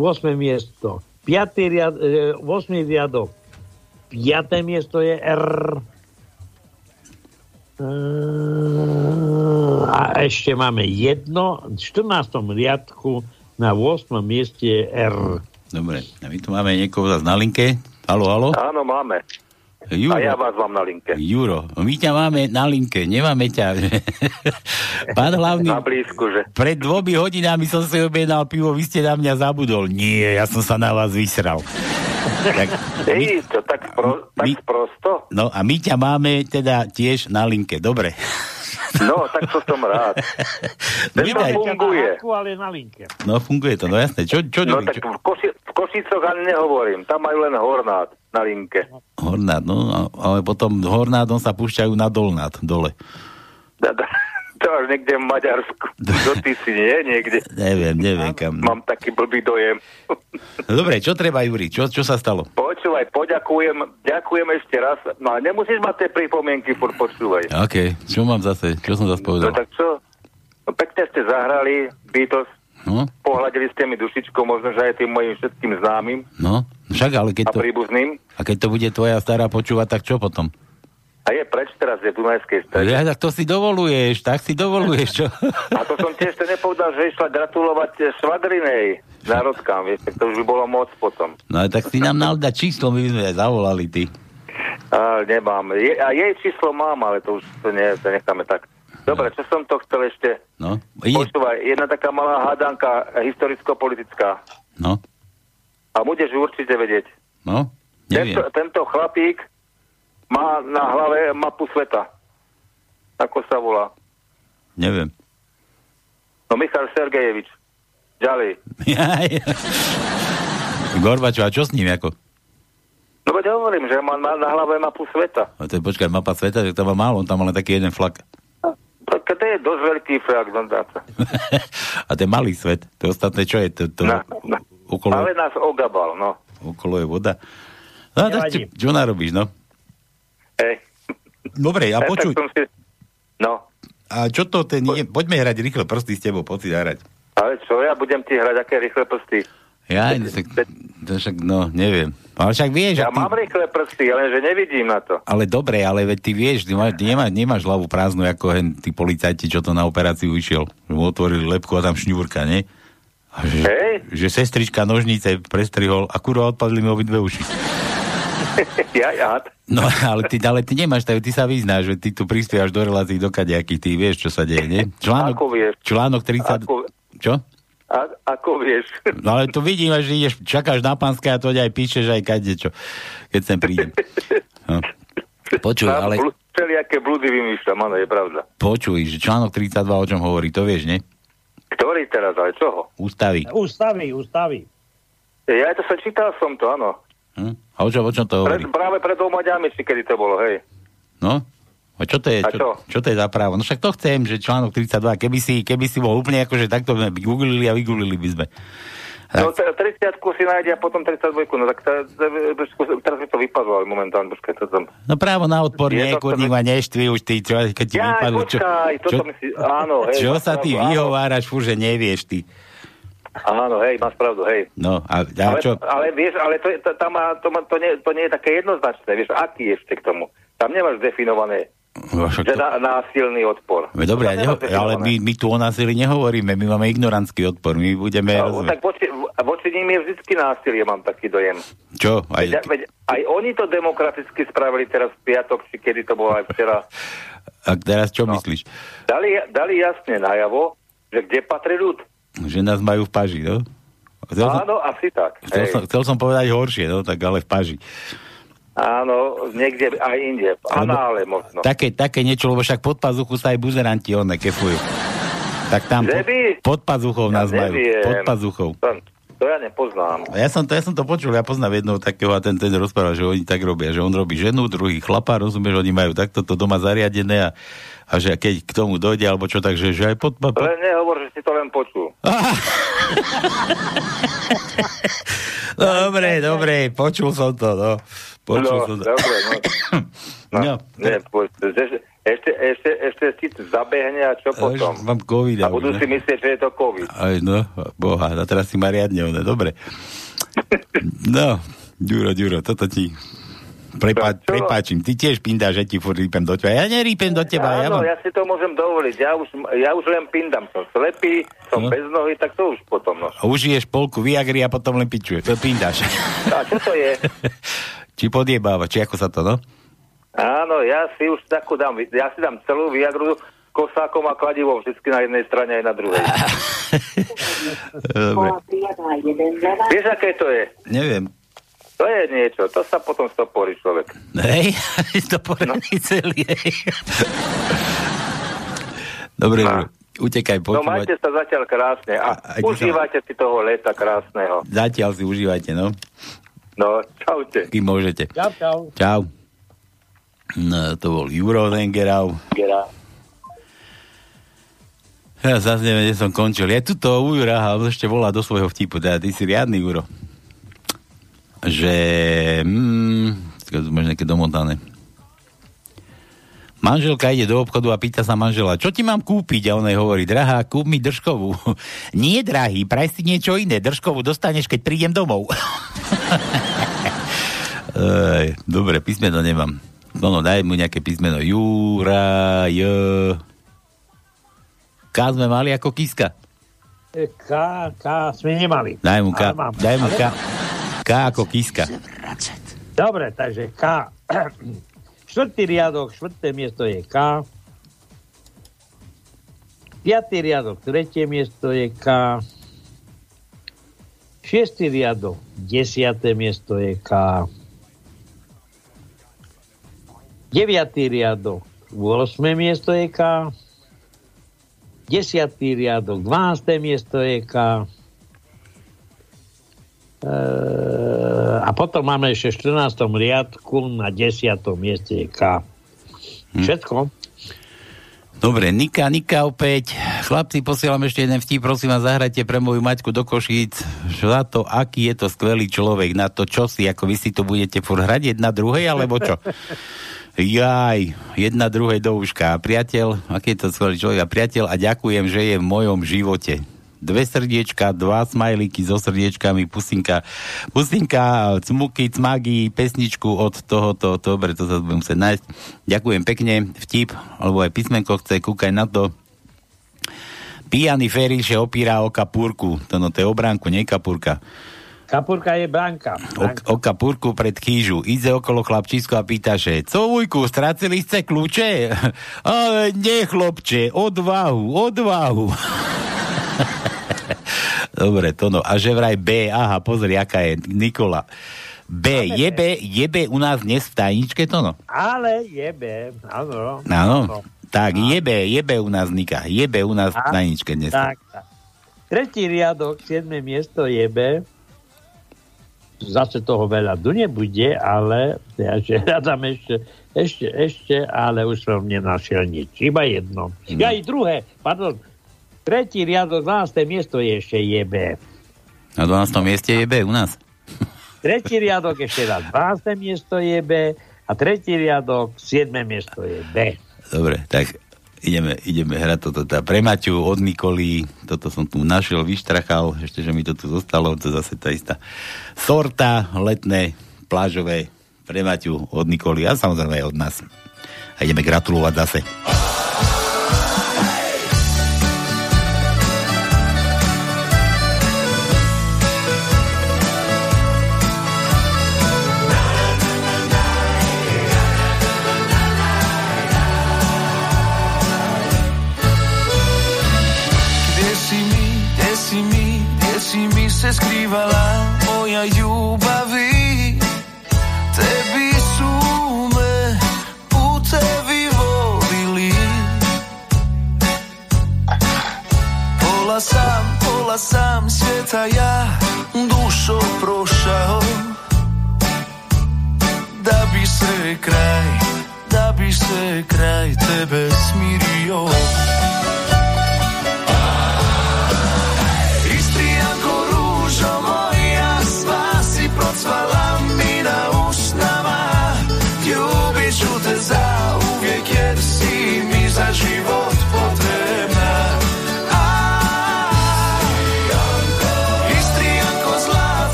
Osmé miesto, piatý riad, e, osmý riadok, piaté miesto je R. A ešte máme jedno, v 14. riadku na 8. mieste je R. Dobre, a my tu máme niekoho zase na linke. Halo, halo? Áno, máme. Juro. A ja vás mám na linke. Juro, my ťa máme na linke, nemáme ťa. Pán hlavný, Na blízku, že? pred dvomi hodinami som si objednal pivo, vy ste na mňa zabudol. Nie, ja som sa na vás vysral. tak, Ej, to tak, pro, tak prosto? no a my ťa máme teda tiež na linke, dobre. No, tak to som rád. No, Ten to vydaj. funguje. Ale na linke. No funguje to, no jasné. Čo, čo, No čo, tak v Košicoch ani nehovorím. Tam majú len hornát na linke. Hornát, no, ale potom hornádom sa púšťajú na dolnát, dole. Da, da, to až niekde v Maďarsku. Do Tisy, nie? Niekde. Neviem, neviem kam. Mám taký blbý dojem. No dobre, čo treba, Juri? Čo, čo sa stalo? Počúvaj, poďakujem, ďakujem ešte raz. No a nemusíš mať tie pripomienky, furt počúvaj. OK, čo mám zase? Čo som zase No povedal? tak čo? No pekne ste zahrali Beatles, No, pohľadili ste mi dušičkou, možno, že aj tým mojim všetkým známym no, však ale keď a to, príbuzným. a keď to bude tvoja stará počúvať, tak čo potom? A je preč teraz, je v Dunajskej strede. Ja, tak to si dovoluješ, tak si dovoluješ, čo? A to som tiež nepovedal, že išla gratulovať švagrinej národkám, vieš, tak to už by bolo moc potom. No tak si nám mal dať číslo, my by sme aj zavolali, ty. A nemám. Je, a jej číslo mám, ale to už to, nie, to necháme tak. Dobre, čo som to chcel ešte? No, ide, Počúvaj, jedna taká malá hádanka eh, historicko-politická. no, A budeš určite vedieť. no, neviem. Tento, tento chlapík má na hlave mapu sveta. Ako sa volá? Neviem. No Michal Sergejevič. Ďalej. Gorbačov, a čo s ním, ako? No veď hovorím, že má na, na hlave mapu sveta. No to je, počkaj, mapa sveta, že to má málo, on tam má len taký jeden flak. Tak to je dosť veľký frak, no dá sa. A ten malý svet, to ostatné, čo je? To, to, No, no. okolo, Ale nás ogabal, no. okolo je voda. No, tak čo, čo narobíš, no? Hej. Dobre, a Eh, počuj, si... No, a čo to ten, je, poďme hrať rýchle prsty s tebou, poď si zahrať. ale čo, ja budem ti hrať aké rýchle prsty. Ja, tak, To však, no, neviem. Ale však vieš, Ja ty, mám rýchle prsty, lenže nevidím na to. ale dobre, ale veď ty vieš, ty, má, ty nemá, nemáš hlavu prázdnu, ako hen tí policajti, čo to na operáciu išiel. Že mu otvorili lepku a tam šňúrka, nie? A že, Hej. že sestrička nožnice prestrihol a kurva odpadli mi obidve uši. ja, ja. No, ale ty, ale ty nemáš, tak ty sa vyznáš, že ty tu prispievaš do relácií do kadejakých, ty vieš, čo sa deje, nie? Článok, Ako vieš? článok 30... Ako, Čo? A, ako vieš? No ale to vidím, že ideš, čakáš na pánske a to aj píšeš aj kade, čo, keď sem prídem. No. Počuj, Mám ale Všelijaké blúdy vymýšľam, áno, je pravda. počuj, že článok 32 o čom hovorí, to vieš, nie? Ktorý teraz, ale čoho? Ústavy. Ústavy, ústavy. Ja to sa čítal som to, áno. Hm? A o čom, o čom to Pred, hovorí? práve pred dvoma dňami, či kedy to bolo, hej. No? A čo to je? Čo, čo? čo to je za právo? No však to chcem, že článok 32, keby si, keby si bol úplne akože takto by sme googlili a vygooglili by sme. No, t- 30 si nájde a potom 32, no tak teraz mi to vypadlo, ale momentálne, počkaj, to tam... No právo na odpor, nie, kurník ma neštví už ty, čo, keď ti vypadlo, čo, čo, áno, hej. čo sa ty vyhováraš, fú, že nevieš ty. Áno, hej, máš pravdu, hej. No, a, a Ale, čo? ale vieš, ale to, to, tam to, to, nie, to nie je také jednoznačné, vieš, aký je ešte k tomu. Tam nemáš definované, No, však že to, násilný odpor. Veď Dobre, neho, ale my, my tu o násilí nehovoríme, my máme ignorantský odpor, my budeme... No, rozumieť. tak voči, voči ním je vždycky násilie, mám taký dojem. Čo? Aj, Veď, veď, aj oni to demokraticky spravili teraz v piatok, či kedy to bolo aj včera. a teraz No. čo myslíš? Dali, dali jasne najavo, že kde patrí ľud. Že nás majú v paži, no? Chcel som, Áno, asi tak. chcel, Hej. som, chcel som povedať horšie, no, tak ale v paži. Áno, niekde aj inde. Anále možno. Také, také niečo, lebo však pod pazuchu sa aj buzeranti one kefujú. Tak tam pod, pod pazuchou Ja nás majú. neviem. Pod pazuchou. To, ja nepoznám. Ja som, to, ja som to počul, ja poznám jedného takého a ten, ten rozprával, že oni tak robia, že on robí ženu, druhý chlapa, rozumieš, oni majú takto to doma zariadené a, a že keď k tomu dojde, alebo čo, takže že aj pod, pod, Len nehovor, že si to len počul. Dobre, dobre, počul som to, no. Počul no, som dobre, no. No, No, ne, že- ešte, ešte, ešte si zabehne a čo potom? Už mám covid. A budú už, si ne? myslieť, že je to COVID. Aj, no, boha, a teraz si ma riadne, one, dobre. No, Ďuro, Ďuro, toto ti prepá, Čo? prepáčim. Ty tiež pindáš, že ti furt rýpem do teba. Ja nerýpem do teba, ja Áno, mám... ja si to môžem dovoliť. Ja už, ja už len pindam. Som slepý, som No. bez nohy, tak to už potom. No. A užiješ polku Viagry a potom len pičuje. To pindáš. A čo to je? či podjebáva, či ako sa to, no? Áno, ja si už takú dám. Ja si dám celú Viagru kosákom a kladivom, vždy na jednej strane aj na druhej. Dobre. Vieš, aké to je? Neviem. To je niečo, to sa potom stoporí človek. Hej, to poradí celý, hej. Dobre, no. utekaj, No počúvať. majte sa zatiaľ krásne a, A- ti sa- užívajte si toho leta krásneho. Zatiaľ si užívajte, no. No, čaute. Kým môžete. Čau, čau. Čau. No, to bol Juro Dengerau. Ja zase neviem, kde som končil. Ja tuto u Jura, ešte volá do svojho vtipu. Teda ty si riadny Juro. Že... Mm, možno nejaké domotané. Manželka ide do obchodu a pýta sa manžela, čo ti mám kúpiť? A on jej hovorí, drahá, kúp mi držkovú. Nie, drahý, praj si niečo iné. Držkovú dostaneš, keď prídem domov. Ej, dobre, písmeno nemám. No, no, daj mu nejaké písmeno. Jura, J. K sme mali ako kiska. E, K, K sme nemali. Daj mu K. Daj mu K. K ako kiska. Dobre, takže K. Štvrtý riadok, štvrté miesto je K. Piatý riadok, tretie miesto je K. Šiestý riadok, desiaté miesto je K. Deviatý riadok, 8. miesto je K. Desiatý riadok, 12. miesto je K. a potom máme ešte v 14. riadku na 10. mieste je K. Všetko. Dobre, Nika, Nika opäť. Chlapci, posielam ešte jeden vtip, prosím vás, zahrajte pre moju maťku do Košíc za to, aký je to skvelý človek, na to, čo si, ako vy si to budete furt hrať jedna druhej, alebo čo? Jaj, jedna druhej do uška. A priateľ, aký je to skvelý človek, a priateľ, a ďakujem, že je v mojom živote. Dve srdiečka, dva smajlíky so srdiečkami, pusinka, pusinka, cmuky, cmagy, pesničku od tohoto, dobre, to sa budem musieť nájsť. Ďakujem pekne, vtip, alebo aj písmenko chce, kúkaj na to. Pijaný Feriše opíra o kapúrku, to no, to je obránku, nie kapúrka. Kapurka je Branka. O, o kapúrku pred kýžu. Ide okolo chlapčísko a pýta, že co vujku, stracili ste kľúče? Ale nie, chlopče, odvahu, odvahu. Dobre, to no. A že vraj B, aha, pozri, aká je Nikola. B, je B, je B u nás dnes v tajničke, to no? Ale jebe, áno. Áno. Tak, je B, je B u nás, Nika. Je B u nás v tajničke dnes. Tak, tak. Tretí riadok, siedme miesto jebe. Zase toho veľa tu nebude, ale ja že hľadám ešte, ešte, ešte, ale už som nenašiel nič. Iba jedno. No. Ja i druhé, pardon. Tretí riadok, 12. miesto je ešte jebe. Na 12. mieste je B u nás. Tretí riadok ešte raz 12. miesto je B a tretí riadok 7. miesto je B. Dobre, tak ideme, ideme hrať toto. Tá pre Maťu od Nikoli, toto som tu našiel, vyštrachal, ešte, že mi to tu zostalo, to zase tá istá sorta, letné, plážové, pre Maťu od Nikoli a samozrejme aj od nás. A ideme gratulovať zase. plivala moja ljubavi. Tebi su me putevi volili. Pola sam, pola sam svijeta ja dušo prošao. Da bi se kraj, da bi se kraj tebe smirio.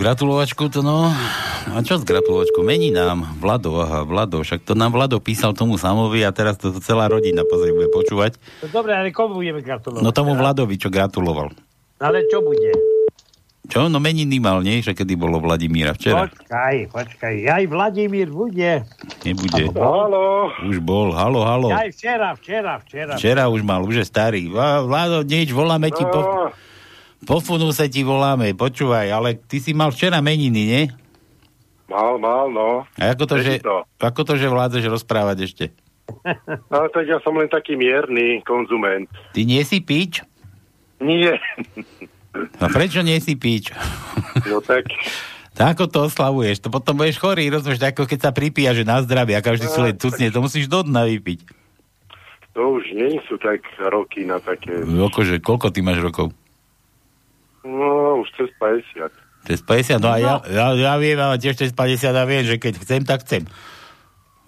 Gratulovačku, to no... A čo s gratulovačkou? Mení nám Vlado, aha, Vlado, však to nám Vlado písal tomu samovi a teraz to celá rodina pozrie bude počúvať. No Dobre, ale komu budeme gratulovať? No tomu Vladovi, čo gratuloval. Ale čo bude? Čo? No meniny mal, nie? Že kedy bolo Vladimíra včera? Počkaj, počkaj. Aj Vladimír bude. Nebude. Halo. Už bol, halo, halo. Aj včera, včera, včera. Včera už mal, už je starý. Vlado, nič, voláme ti po... Po funuse ti voláme, počúvaj, ale ty si mal včera meniny, nie? Mal, mal, no. A ako to, že, to. ako to, že vládzeš rozprávať ešte? Ale tak ja som len taký mierny konzument. Ty nie si pič? Nie. No prečo nie si pič? No tak, Tak ako to oslavuješ? To potom budeš chorý, rozumieš, ako keď sa pripíja, že na zdravie a každý si len tucne, to musíš do dna vypiť. to už nie sú tak roky na také... Akože, koľko ty máš rokov? No, už cez 50. Cez 50, no a ja, ja, ja viem, ale tiež cez 50 a viem, že keď chcem, tak chcem.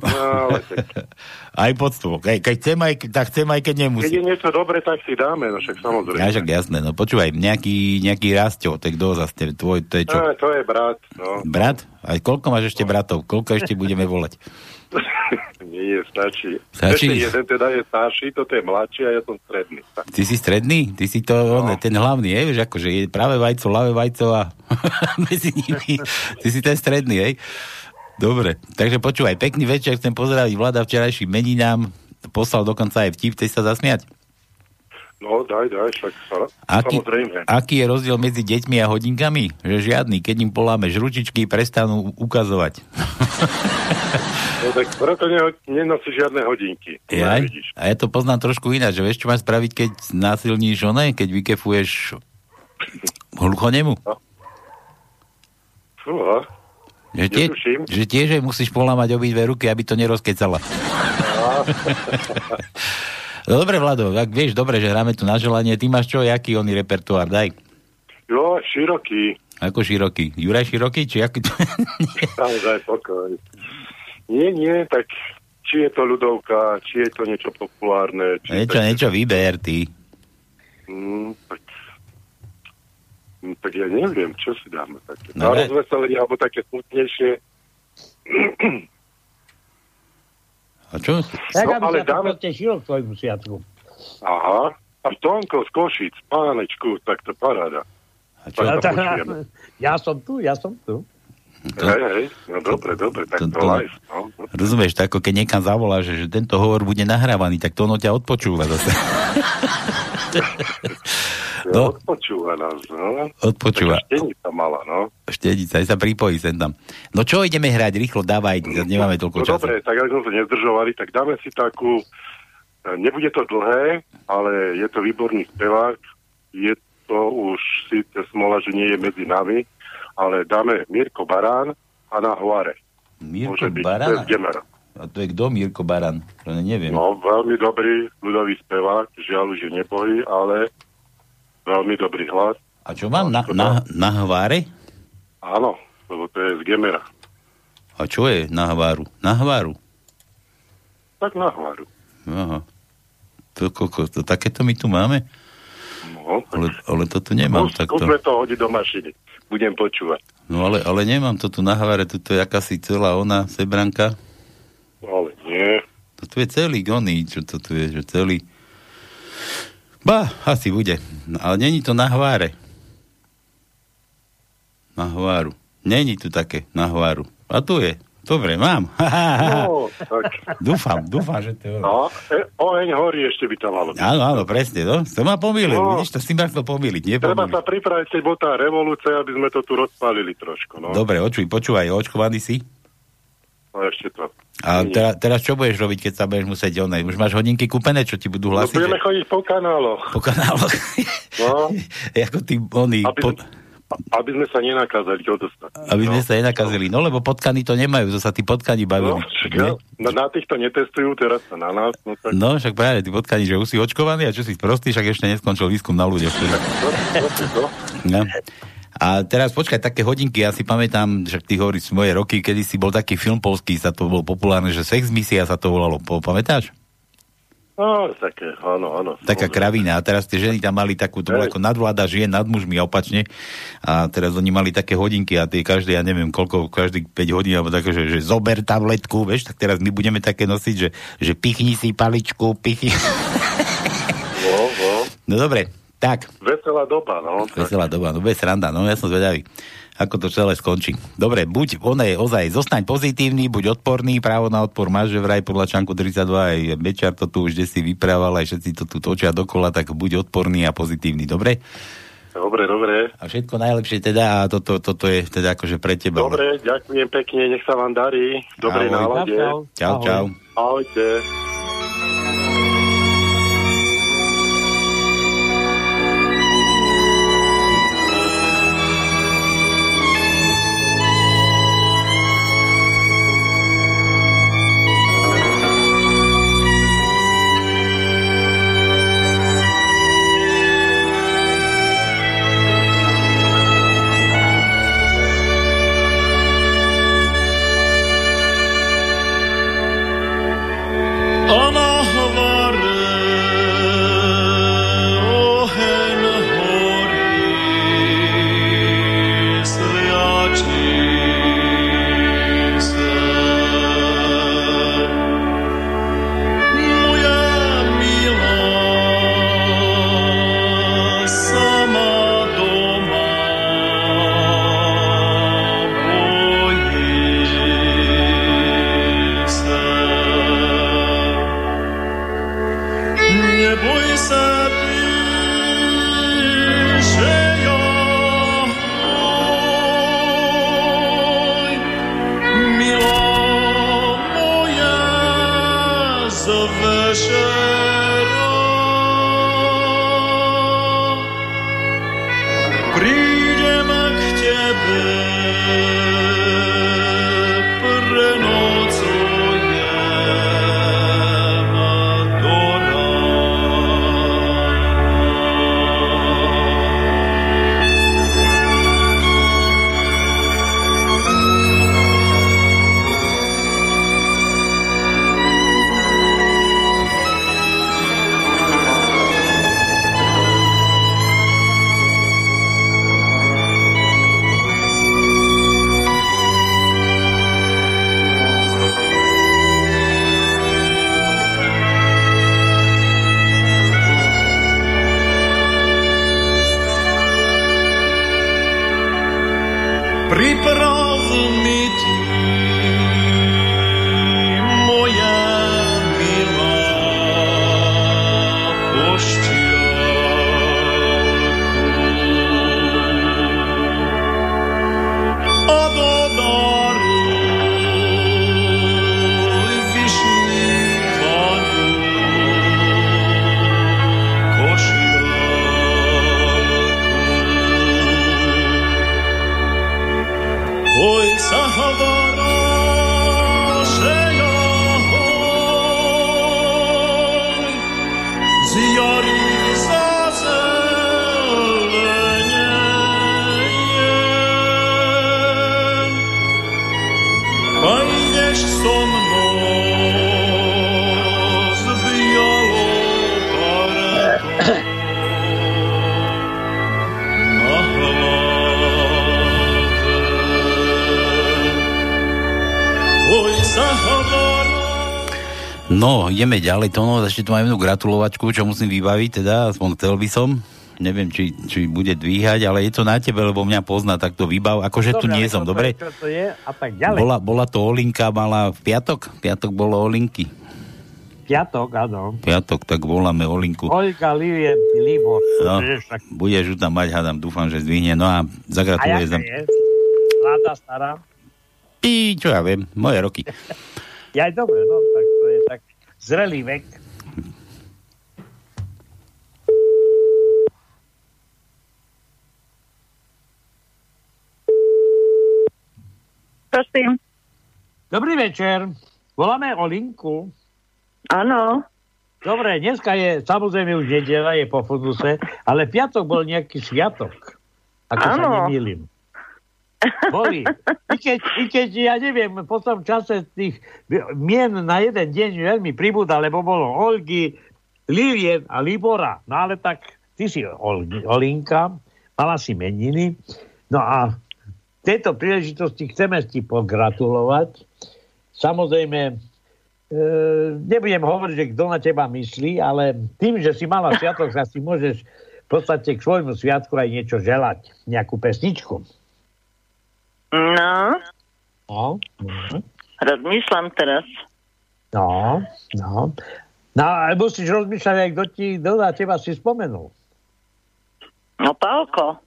No, ale tak, Aj poctu. Keď, keď chcem, aj, tak chcem, aj keď keď nemusím. je niečo dobre, tak si dáme, no však samozrejme. Ja však jasné, no počúvaj, nejaký, nejaký rastio, tak kto zase, tvoj, to je čo? Á, to je brat, no. Brat? Aj koľko máš ešte bratov? Koľko ešte budeme volať? Nie, stačí. Stačí? Ešte jeden teda je starší, toto je mladší a ja som stredný. Tak. Ty si stredný? Ty si to, no. on, ten hlavný, je, vieš, akože je práve vajco, ľavé vajco a medzi nimi. Ty si ten stredný, hej? Dobre, takže počúvaj, pekný večer, chcem pozdraviť Vlada včerajším meninám, poslal dokonca aj vtip, chceš sa zasmiať? No, daj, daj, však Aký, samozrejme. aký je rozdiel medzi deťmi a hodinkami? Že žiadny, keď im polámeš ručičky, prestanú ukazovať. No tak preto ne, nenosí žiadne hodinky. Jaj? A ja to poznám trošku ináč, že vieš, čo máš spraviť, keď násilníš one, keď vykefuješ hluchonemu? Fúha. Že, tie, že tiež musíš polámať obidve ruky, aby to nerozkecala. No dobre, Vlado, ak vieš dobre, že hráme tu na želanie, ty máš čo, jaký oný repertoár, daj. Jo, široký. Ako široký? Juraj široký, či aký daj, pokoj. Nie, nie, tak či je to ľudovka, či je to niečo populárne. Či niečo, niečo vyber, ty. Mm, tak, mm, tak ja neviem, čo si dáme také. Na Dobre. rozveselenie, alebo také smutnejšie. A čo? Tak, No, aby ale sa to dáme- potešilo k tvojmu sviatku. Aha. A Tonko z Košic, pánečku, tak to paráda. A čo? Ja, Tak to ja som tu, ja som tu. Hej, hej, no dobre, dobre, tak to- to, to- live, no. Rozumieš, tak ako keď niekam zavoláš, že, že tento hovor bude nahrávaný, tak to ono ťa odpočúva zase. No. Odpočúva nás, no. Odpočúva. Štenica mala, no. Štedica, aj sa pripojí sem tam. No čo ideme hrať? Rýchlo dávaj, nemáme No toľko času. dobre, tak ak sme sa nezdržovali, tak dáme si takú, e, nebude to dlhé, ale je to výborný spevák, je to už síce smola, že nie je medzi nami, ale dáme Mirko Barán a na Huare. Mirko byť, Barán? A to je kto, Mirko Baran? To neviem. No, veľmi dobrý ľudový spevák, žiaľ už je nebohý, ale veľmi dobrý hlas. A čo mám? Na, na, na hváre? Áno, lebo to je z Gemera. A čo je na hváru? Na hváru? Tak na Hvaru. Aha. To, koko, to, takéto my tu máme? No, Ale, ale to tu nemám Skús- takto. Skúsme to hodiť do mašiny. Budem počúvať. No ale, ale nemám to tu na hváre, tu je akási celá ona sebranka. Ale nie. To tu je celý goný, čo to tu je, že celý... Ba, asi bude. No, Ale není to na hváre. Na hváru. Není tu také na hváru. A tu je. Dobre, mám. No, tak. dúfam, dúfam, že to je. No, e, oheň horí ešte by tam malo. Áno, áno, presne, no. To ma pomýlil, No. vidíš, to si ma chcel pomýliť, nie Treba sa pripraviť, keď bol tá revolúcia, aby sme to tu rozpálili trošku, no. Dobre, očuj, počúvaj, očkovaný si? No ešte to. A Nie. teraz, teraz čo budeš robiť, keď sa budeš musieť onej? Už máš hodinky kúpené, čo ti budú No hlasiť? budeme že... chodiť po kanáloch. Po kanáloch. No, Ako ty, oni, aby, po, aby sme sa nenakázali od ostatných. aby sme sa nenakazili. No, lebo potkany to nemajú, to sa tí potkani No, bavili. však Nie? ja, na, na týchto netestujú, teraz sa na nás. No, tak, No, však práve, tí potkani, že už si očkovaný a čo si prostý, však ešte neskončil výskum na ľuďoch. no, No. A teraz počkaj, také hodinky, ja si pamätám, že ty hovoríš moje roky, kedy si bol taký film polský, sa to bolo populárne, že Sex Misia sa to volalo, pamätáš? no, také, áno, áno. Taká kravina. A teraz tie ženy tam mali takú, to ako nadvláda žien nad mužmi a opačne. A teraz oni mali také hodinky a tie každé, ja neviem koľko, každý 5 hodín, alebo také, že, že zober tabletku, vieš, tak teraz my budeme také nosiť, že, že pichni si paličku, pichni. No, no. No dobre, tak. Veselá doba, no. Veselá doba, no bez sranda, no ja som zvedavý, ako to celé skončí. Dobre, buď on je ozaj, zostaň pozitívny, buď odporný, právo na odpor máš, že vraj podľa článku 32, aj Bečar to tu už si vyprával, aj všetci to tu točia dokola, tak buď odporný a pozitívny, dobre? Dobre, dobre. A všetko najlepšie teda, a toto, toto je teda akože pre teba. Dobre, ďakujem pekne, nech sa vám darí. Dobrej Ahoj. nálade. Čau, čau. Ahojte. Ideme ďalej, to no, ešte tu mám jednu gratulovačku, čo musím vybaviť, teda, aspoň chcel by som. Neviem, či, či bude dvíhať, ale je to na tebe, lebo mňa pozná, tak to vybav. Akože tu Dobre, nie ale som, dobre? Čo to je a tak ďalej. Bola, bola to Olinka, mala v piatok? Piatok bolo Olinky. Piatok, áno. Piatok, tak voláme Olinku. Olga, Livie, Libor. No, budeš ju tam mať, hádam, dúfam, že zdvihne. No a A zagratulujem. jaká je? Mladá, stará? Pí, čo ja viem, moje roky. Ja aj dobre, no, to tak zrelý vek. Prosím. Dobrý večer. Voláme Olinku. Áno. Dobre, dneska je samozrejme už nedela, je po fuduse, ale piatok bol nejaký sviatok. Ako sa Áno. nemýlim. Boli. I keď, I keď, ja neviem, po tom čase tých mien na jeden deň veľmi pribúda, lebo bolo Olgy, Livien a Libora. No ale tak, ty si Olgi, Olinka, mala si meniny. No a v tejto príležitosti chceme ti pogratulovať. Samozrejme, e, nebudem hovoriť, že kto na teba myslí, ale tým, že si mala sviatok, sa si môžeš v podstate k svojmu sviatku aj niečo želať. Nejakú pesničku. No, No, mhm. rozmýšľam teraz. no, no. No, ale musíš rozmýšľať, aj kto ti, kto na teba si spomenul. No, Pálko.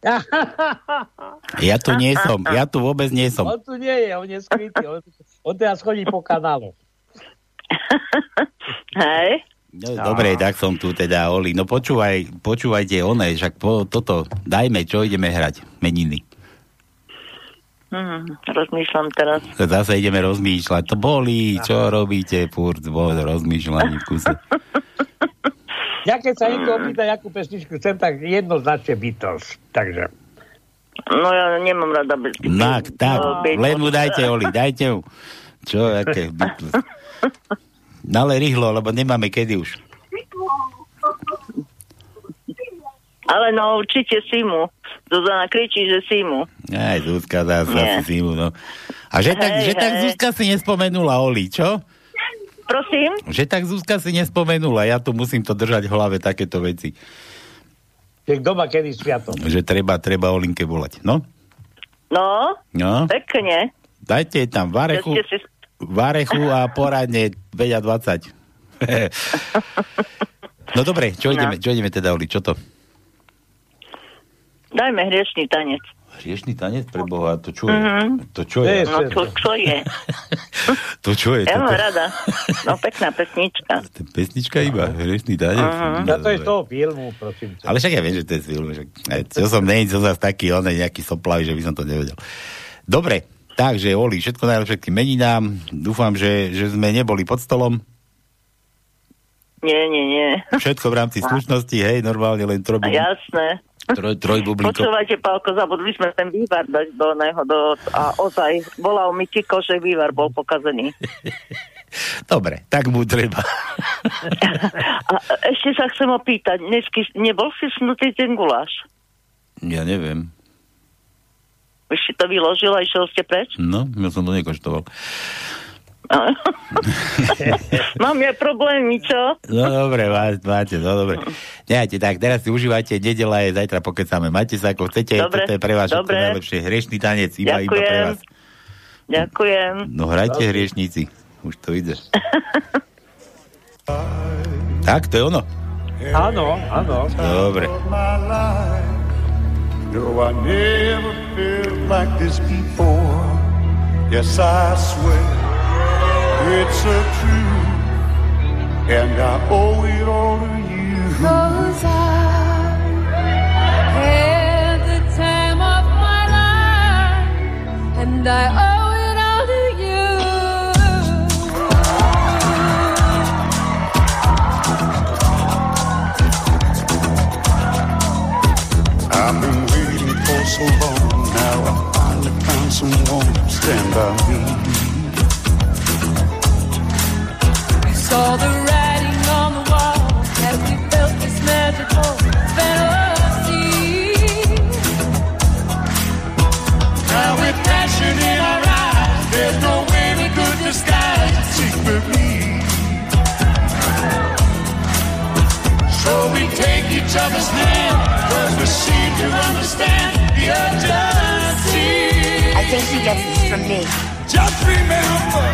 Ja tu nie som, ja tu vôbec nie som. On tu nie je, on je skrytý. On, on teraz chodí po kanálu. Hej. No, dobre, tak som tu teda, Oli. No počúvaj, počúvajte one, však po, toto, dajme, čo ideme hrať, meniny. Hm, rozmýšľam teraz. Zase ideme rozmýšľať. To bolí, čo robíte, furt, bol rozmýšľaní v kuse. Ja keď sa niekto opýta, akú pesničku chcem, tak jednoznačne Beatles. Takže. No ja nemám rada byť. Tak, tak, No, len mu dajte, Oli, dajte mu. Čo, aké Beatles. No ale rýchlo, lebo nemáme kedy už. Ale no určite Simu. Zuzana kričí, že Simu. Aj, Zuzka zase Nie. asi si mu, no. A že tak, Hej, že tak. Zuzka si nespomenula, Oli, čo? Prosím? Že tak Zuzka si nespomenula, ja tu musím to držať v hlave, takéto veci. Kto má kedy sviatok? Že treba, treba Olinke volať. No, No, no. pekne. Dajte tam varechu, ste si... varechu a poradne 9 a 20. No dobre, čo No. ideme, čo ideme teda, Oli, čo to? Dajme hriešný tanec. Riešný tanec pre Boha, to čo je? Mhm. To čo je? No to čo je? To čo je? Ja mám rada. No pekná pesnička. pesnička iba, riešný tanec? Mhm. Ja to je z toho filmu, prosím ťa. Ale však ja viem, že to je z filmu. Však, čo som není, čo zase taký, on je nejaký soplavý, že by som to nevedel. Dobre, takže Oli, všetko najlepšie k meninám. Dúfam, že, že sme neboli pod stolom. Nie, nie, nie. Všetko v rámci slušnosti, hej, normálne len troj, Jasné. Troj, troj bublinko. Počúvajte, Pálko, zabudli sme ten vývar dať do neho, do, a ozaj volal mi Kiko, že vývar bol pokazený. Dobre, tak mu treba. A ešte sa chcem opýtať, dnesky, nebol si snutý ten guláš? Ja neviem. Už si to vyložil a išiel ste preč? No, ja som to nekoštoval. Mám ja problémy, čo? No dobre, má- máte, no dobre. Nehajte, tak teraz si užívajte, nedela je, zajtra pokecáme. Majte sa ako chcete, Dobre, toto je pre vás dobre. najlepšie. Hriešný tanec, iba, iba pre Ďakujem. vás. Ďakujem. No hrajte hriešníci, už to ide. tak, to je ono. Áno, áno. Dobre. No, I never felt like this before. Yes, I swear it's a truth, and I owe it all to you. Cause I had the time of my life, and I owe it all to you. I've been waiting for so long. Now I finally found someone to stand by me. Understand the urgency. I think he gets this from me. Just remember,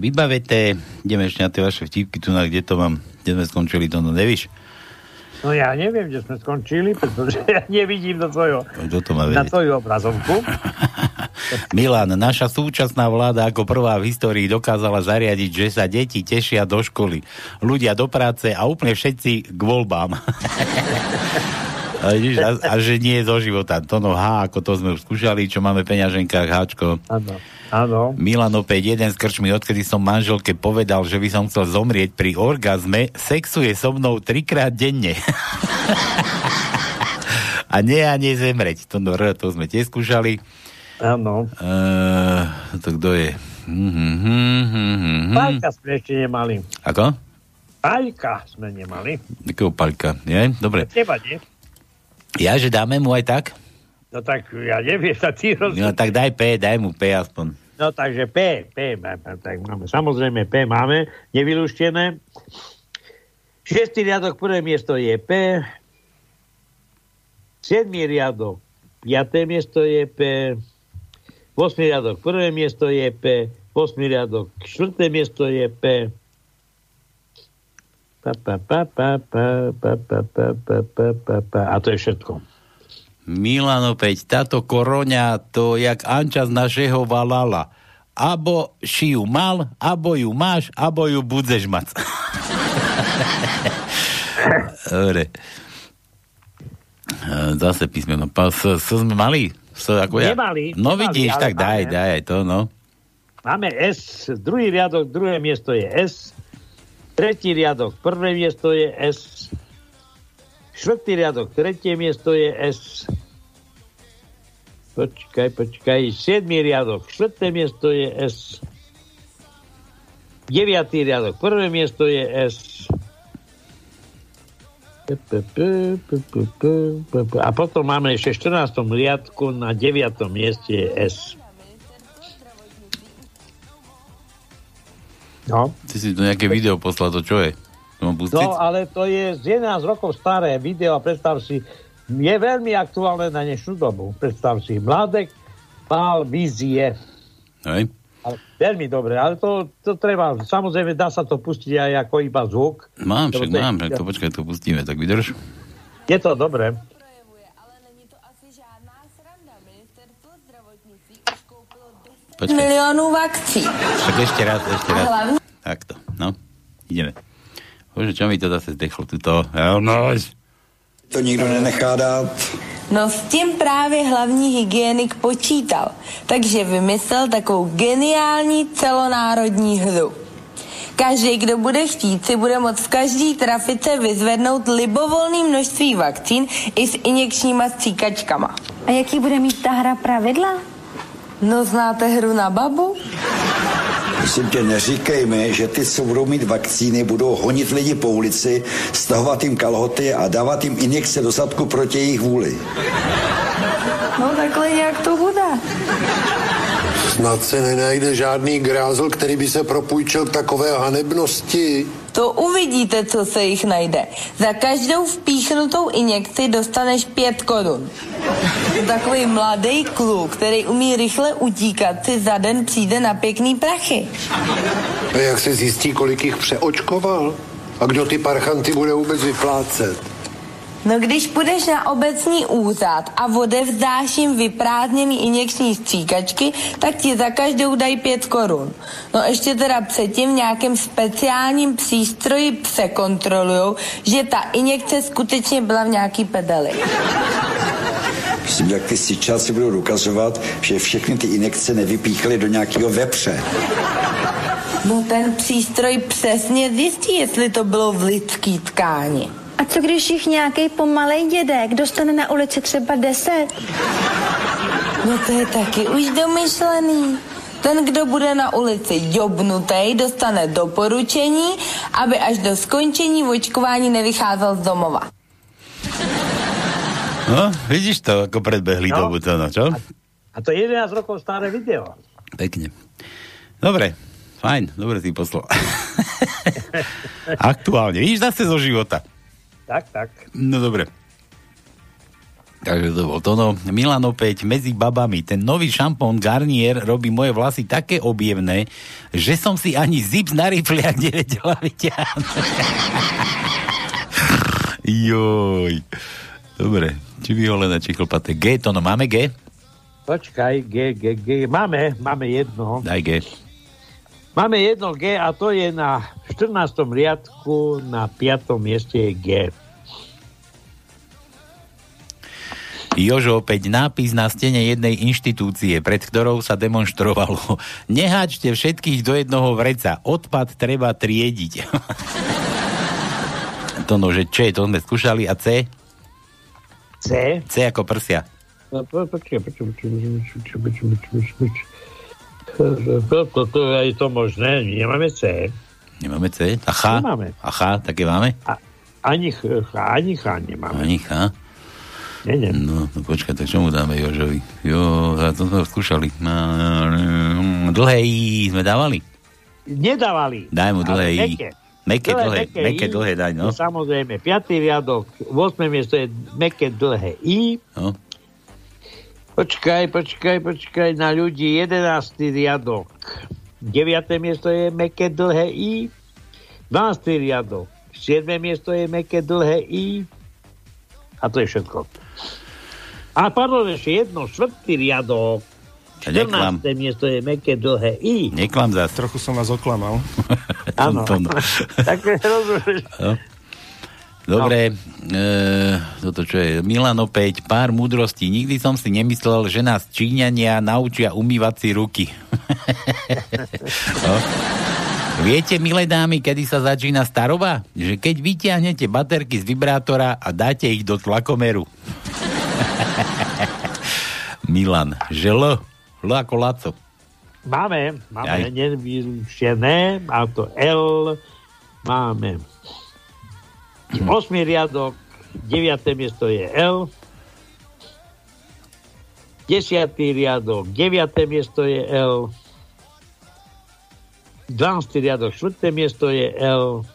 vybavete, ideme ešte na tie vaše vtipky, tu na kde to mám, kde sme skončili, to no nevíš? No ja neviem, kde sme skončili, pretože ja nevidím do tvojho, Kto to má na tvoju obrazovku. Milan, naša súčasná vláda ako prvá v histórii dokázala zariadiť, že sa deti tešia do školy, ľudia do práce a úplne všetci k voľbám. A, vidíš, a, a že nie je zo života. To no H, ako to sme už skúšali, čo máme v peňaženkách, Háčko. Áno. Áno. Milan opäť jeden z krčmi, odkedy som manželke povedal, že by som chcel zomrieť pri orgazme, sexuje so mnou trikrát denne. a nie a nie zemreť. To, no, to sme tiež skúšali. Áno. Uh, to kto je? Mm-hmm. Paľka sme ešte nemali. Ako? Paľka sme nemali. Takého paľka, nie? Dobre. Teba nie? Ja, že dáme mu aj tak? No tak ja neviem, sa ty roz... No tak daj P, daj mu P aspoň. No takže P, P, tak máme, samozrejme P máme, nevylúštené. Šiestý riadok, prvé miesto je P. Siedmý riadok, piaté miesto je P. Osmý riadok, prvé miesto je P. Osmý riadok, štvrté miesto je P. A to je všetko. Milan opäť, táto koroňa, to jak Anča z našeho valala. Abo si ju mal, abo ju máš, abo ju budeš mať. Dobre. E, Zase písmeno. S sme mali? S, ako ja? Nemali, No nemali, vidíš, tak daj, daj aj to, no. Máme S, druhý riadok, druhé miesto je S. Tretí riadok, prvé miesto je S. Štvrtý riadok, tretie miesto je S. Počkaj, počkaj. Siedmý riadok, štvrté miesto je S. Deviatý riadok, prvé miesto je S. A potom máme ešte v 14. riadku na 9. mieste je S. No. Ty si tu nejaké video poslal, to čo je? To? No, ale to je z 11 rokov staré video a predstav si, je veľmi aktuálne na dnešnú dobu. Predstav si, Mladek mal vízie. Hej. Ale veľmi dobre, ale to, to treba, samozrejme dá sa to pustiť aj ako iba zvuk. Mám, však To mám, to počkaj, to pustíme, tak vydrž. Je to dobré. Počkaj, milionů vakcí. tak ešte raz, ešte raz. hlavne Takto, no, ideme. Bože, čo mi to zase zdechlo tuto? No, To nikdo nenechá dát. No s tím právě hlavní hygienik počítal, takže vymyslel takovou geniální celonárodní hru. Každý, kdo bude chtít, si bude moct v každý trafice vyzvednout libovolné množství vakcín i s injekčníma stříkačkama. A jaký bude mít ta hra pravidla? No znáte hru na babu? Prosím tě, neříkej mi, že ty, co budou mít vakcíny, budou honit lidi po ulici, stahovat jim kalhoty a dávat jim injekce do zadku proti jejich vůli. No takhle nějak to bude. Snad se nenajde žádný grázl, který by se propůjčil k takové hanebnosti. To uvidíte, co se jich najde. Za každou vpíchnutou injekci dostaneš pět korun. Takový mladý kluk, který umí rychle utíkat, si za den přijde na pěkný prachy. A jak se zjistí, kolik jich přeočkoval? A kdo ty parchanty bude vůbec vyplácet? No když půjdeš na obecní úřad a odevzdáš jim vyprázdněný injekční stříkačky, tak ti za každou dají pět korun. No ještě teda předtím v nějakém speciálním přístroji překontrolujou, že ta injekce skutečně byla v nějaký pedeli. Myslím, jak ty sičáci budou dokazovat, že všechny ty injekce nevypíchly do nějakého vepře. No ten přístroj přesně zjistí, jestli to bylo v lidský tkáni. A co když jich nějaký pomalej dědek dostane na ulici třeba 10? No to je taky už domyšlený. Ten, kdo bude na ulici jobnutej, dostane doporučení, aby až do skončení očkování nevycházel z domova. No, vidíš to, ako predbehli No. dobu to, no, čo? A to je 11 rokov staré video. Pekne. Dobre, fajn, dobre si poslal. Aktuálne, vidíš zase zo života. Tak, tak. No dobre. Takže to bol to, no. Milan opäť medzi babami. Ten nový šampón Garnier robí moje vlasy také objemné, že som si ani zip na rifliach nevedela vyťahnuť. Joj. Dobre, či vyholené, či chlpaté. G, to no máme G? Počkaj, G, G, G. Máme, máme jedno. Daj G. Máme jedno G a to je na 14. riadku, na 5. mieste je G. Jožo, opäť nápis na stene jednej inštitúcie, pred ktorou sa demonstrovalo. Neháčte všetkých do jednoho vreca. Odpad treba triediť. to no, že čo je, to sme skúšali. A C? C? C ako prsia. No, po- počkaj, počkaj, počkaj, počkaj, počkaj, počkaj, počkaj, počkaj. To, to, to je to možné, nemáme C. Nemáme C? A H? Nemáme. A H, také máme? Ani Ch, ani Ch nemáme. Ani H? Nie, nie. No, no počkaj, tak čo mu dáme Jožovi? Jo, a to sme skúšali. Dlhé I sme dávali? Nedávali. Daj mu dlhé I. meké. Dlhé, meké dlhé daj, no. Samozrejme, 5. riadok, 8. miesto je meké dlhé I. No. Počkaj, počkaj, počkaj, na ľudí 11. riadok. 9. miesto je meké dlhé I. 12. riadok. 7. miesto je meké dlhé I. A to je všetko. A pardon, ešte jedno, štvrtý riadok. Ja neklam. 14. miesto je meké dlhé I. Neklam zás. Trochu som vás oklamal. Áno. To, no. tak rozumieš. No. Dobre, e, toto čo je? Milan opäť, pár múdrostí. Nikdy som si nemyslel, že nás Číňania naučia umývať si ruky. no. Viete, milé dámy, kedy sa začína staroba? Že keď vyťahnete baterky z vibrátora a dáte ich do tlakomeru. Milan, že L, L ako Laco. Máme, máme Aj. a to L, máme 8. riadok, 9. miesto je L, 10. riadok, 9. miesto je L, 12. riadok, 4. miesto je L,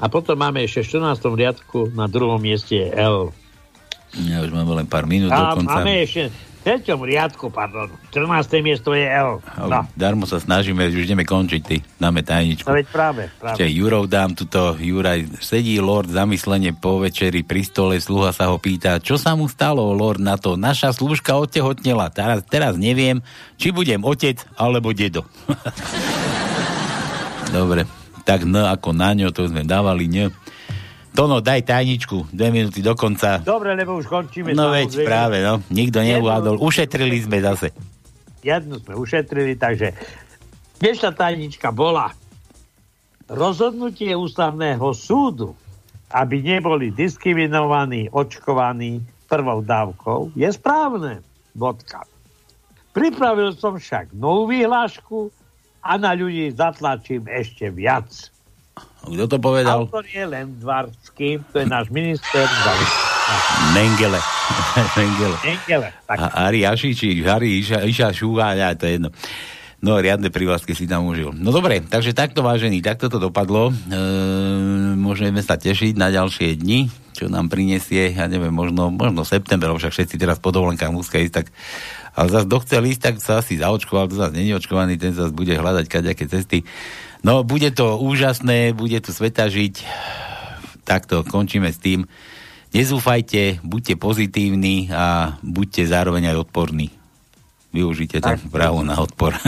a potom máme ešte v 14. riadku na druhom mieste L. Ja už máme len pár minút A dokonca. máme ešte 3. riadku, pardon, 14. miesto je L. No, Darmo sa snažíme, už ideme končiť, ty. Dáme tajničku. no veď práve, práve. Ešte Jurov dám tuto, Juraj, sedí Lord zamyslenie po večeri pri stole, sluha sa ho pýta, čo sa mu stalo, Lord, na to, naša slúžka odtehotnela, teraz, teraz neviem, či budem otec alebo dedo. Dobre, tak N ako na ňo, to sme dávali, N. Tono, daj tajničku, dve minúty do konca. Dobre, lebo už končíme. No veď práve, no. Nikto neuvádol. Ušetrili sme zase. Jednu sme ušetrili, takže dnešná tajnička bola rozhodnutie ústavného súdu, aby neboli diskriminovaní, očkovaní prvou dávkou, je správne. Bodka. Pripravil som však novú vyhlášku a na ľudí zatlačím ešte viac. Kto to povedal? Autor je len Dvarský, to je náš minister. Mengele. Mengele. Engele. Tak. A Ari Ašiči, Ari Iša, Iša Šúha, ja, to je jedno. No, riadne privlásky si tam užil. No dobre, takže takto vážený, takto to dopadlo. E, môžeme sa tešiť na ďalšie dni, čo nám prinesie, ja neviem, možno, možno september, však všetci teraz po dovolenkách musia ísť, tak ale zase kto ísť, tak sa asi zaočkoval, kto zase není očkovaný, ten zase bude hľadať kaďaké cesty. No, bude to úžasné, bude tu sveta žiť. Takto, končíme s tým. Nezúfajte, buďte pozitívni a buďte zároveň aj odporní. Využite to právo na odpor.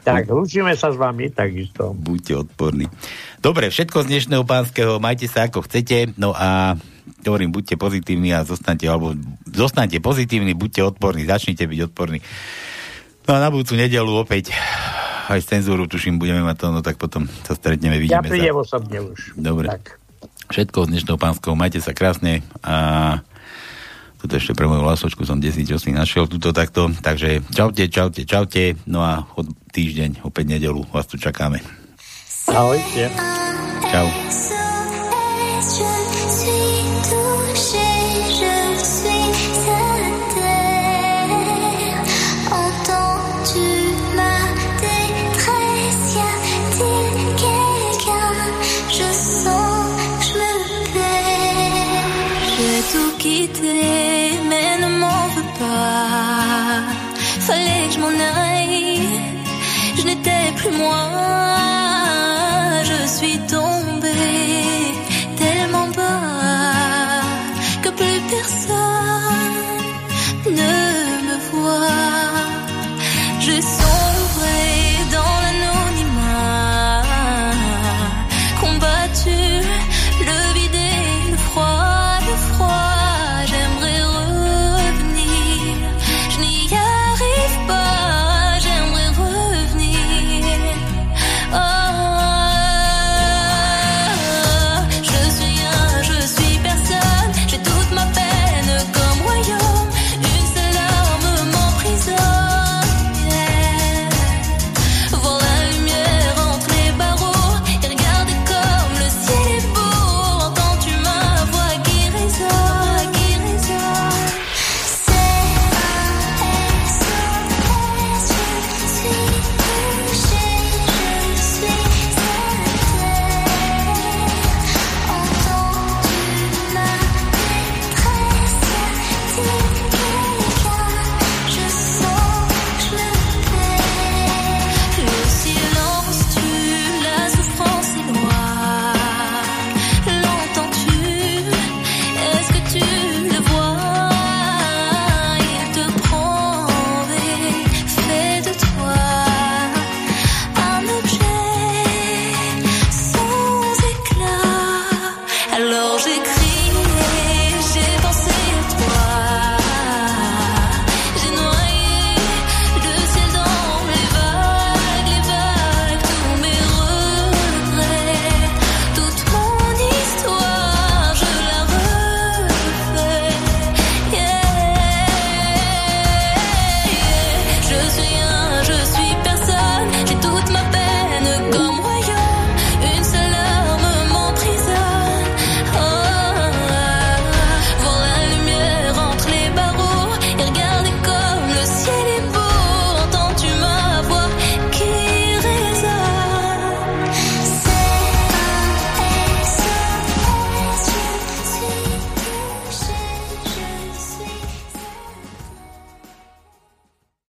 Tak, lúčime sa s vami, takisto. Buďte odporní. Dobre, všetko z dnešného pánskeho, majte sa ako chcete, no a hovorím, buďte pozitívni a zostanete, alebo zostanete pozitívni, buďte odporní, začnite byť odporní. No a na budúcu nedelu opäť aj cenzúru, tuším, budeme mať to, no tak potom sa stretneme, Ja vidíme prídem sa. osobne už. Dobre. Tak. Všetko z dnešného pánskeho, majte sa krásne a tuto ešte pre moju lasočku som 10 čo si našiel tuto takto, takže čaute, čaute, čaute, no a od týždeň, opäť nedelu, vás tu čakáme. Ahojte. Čau.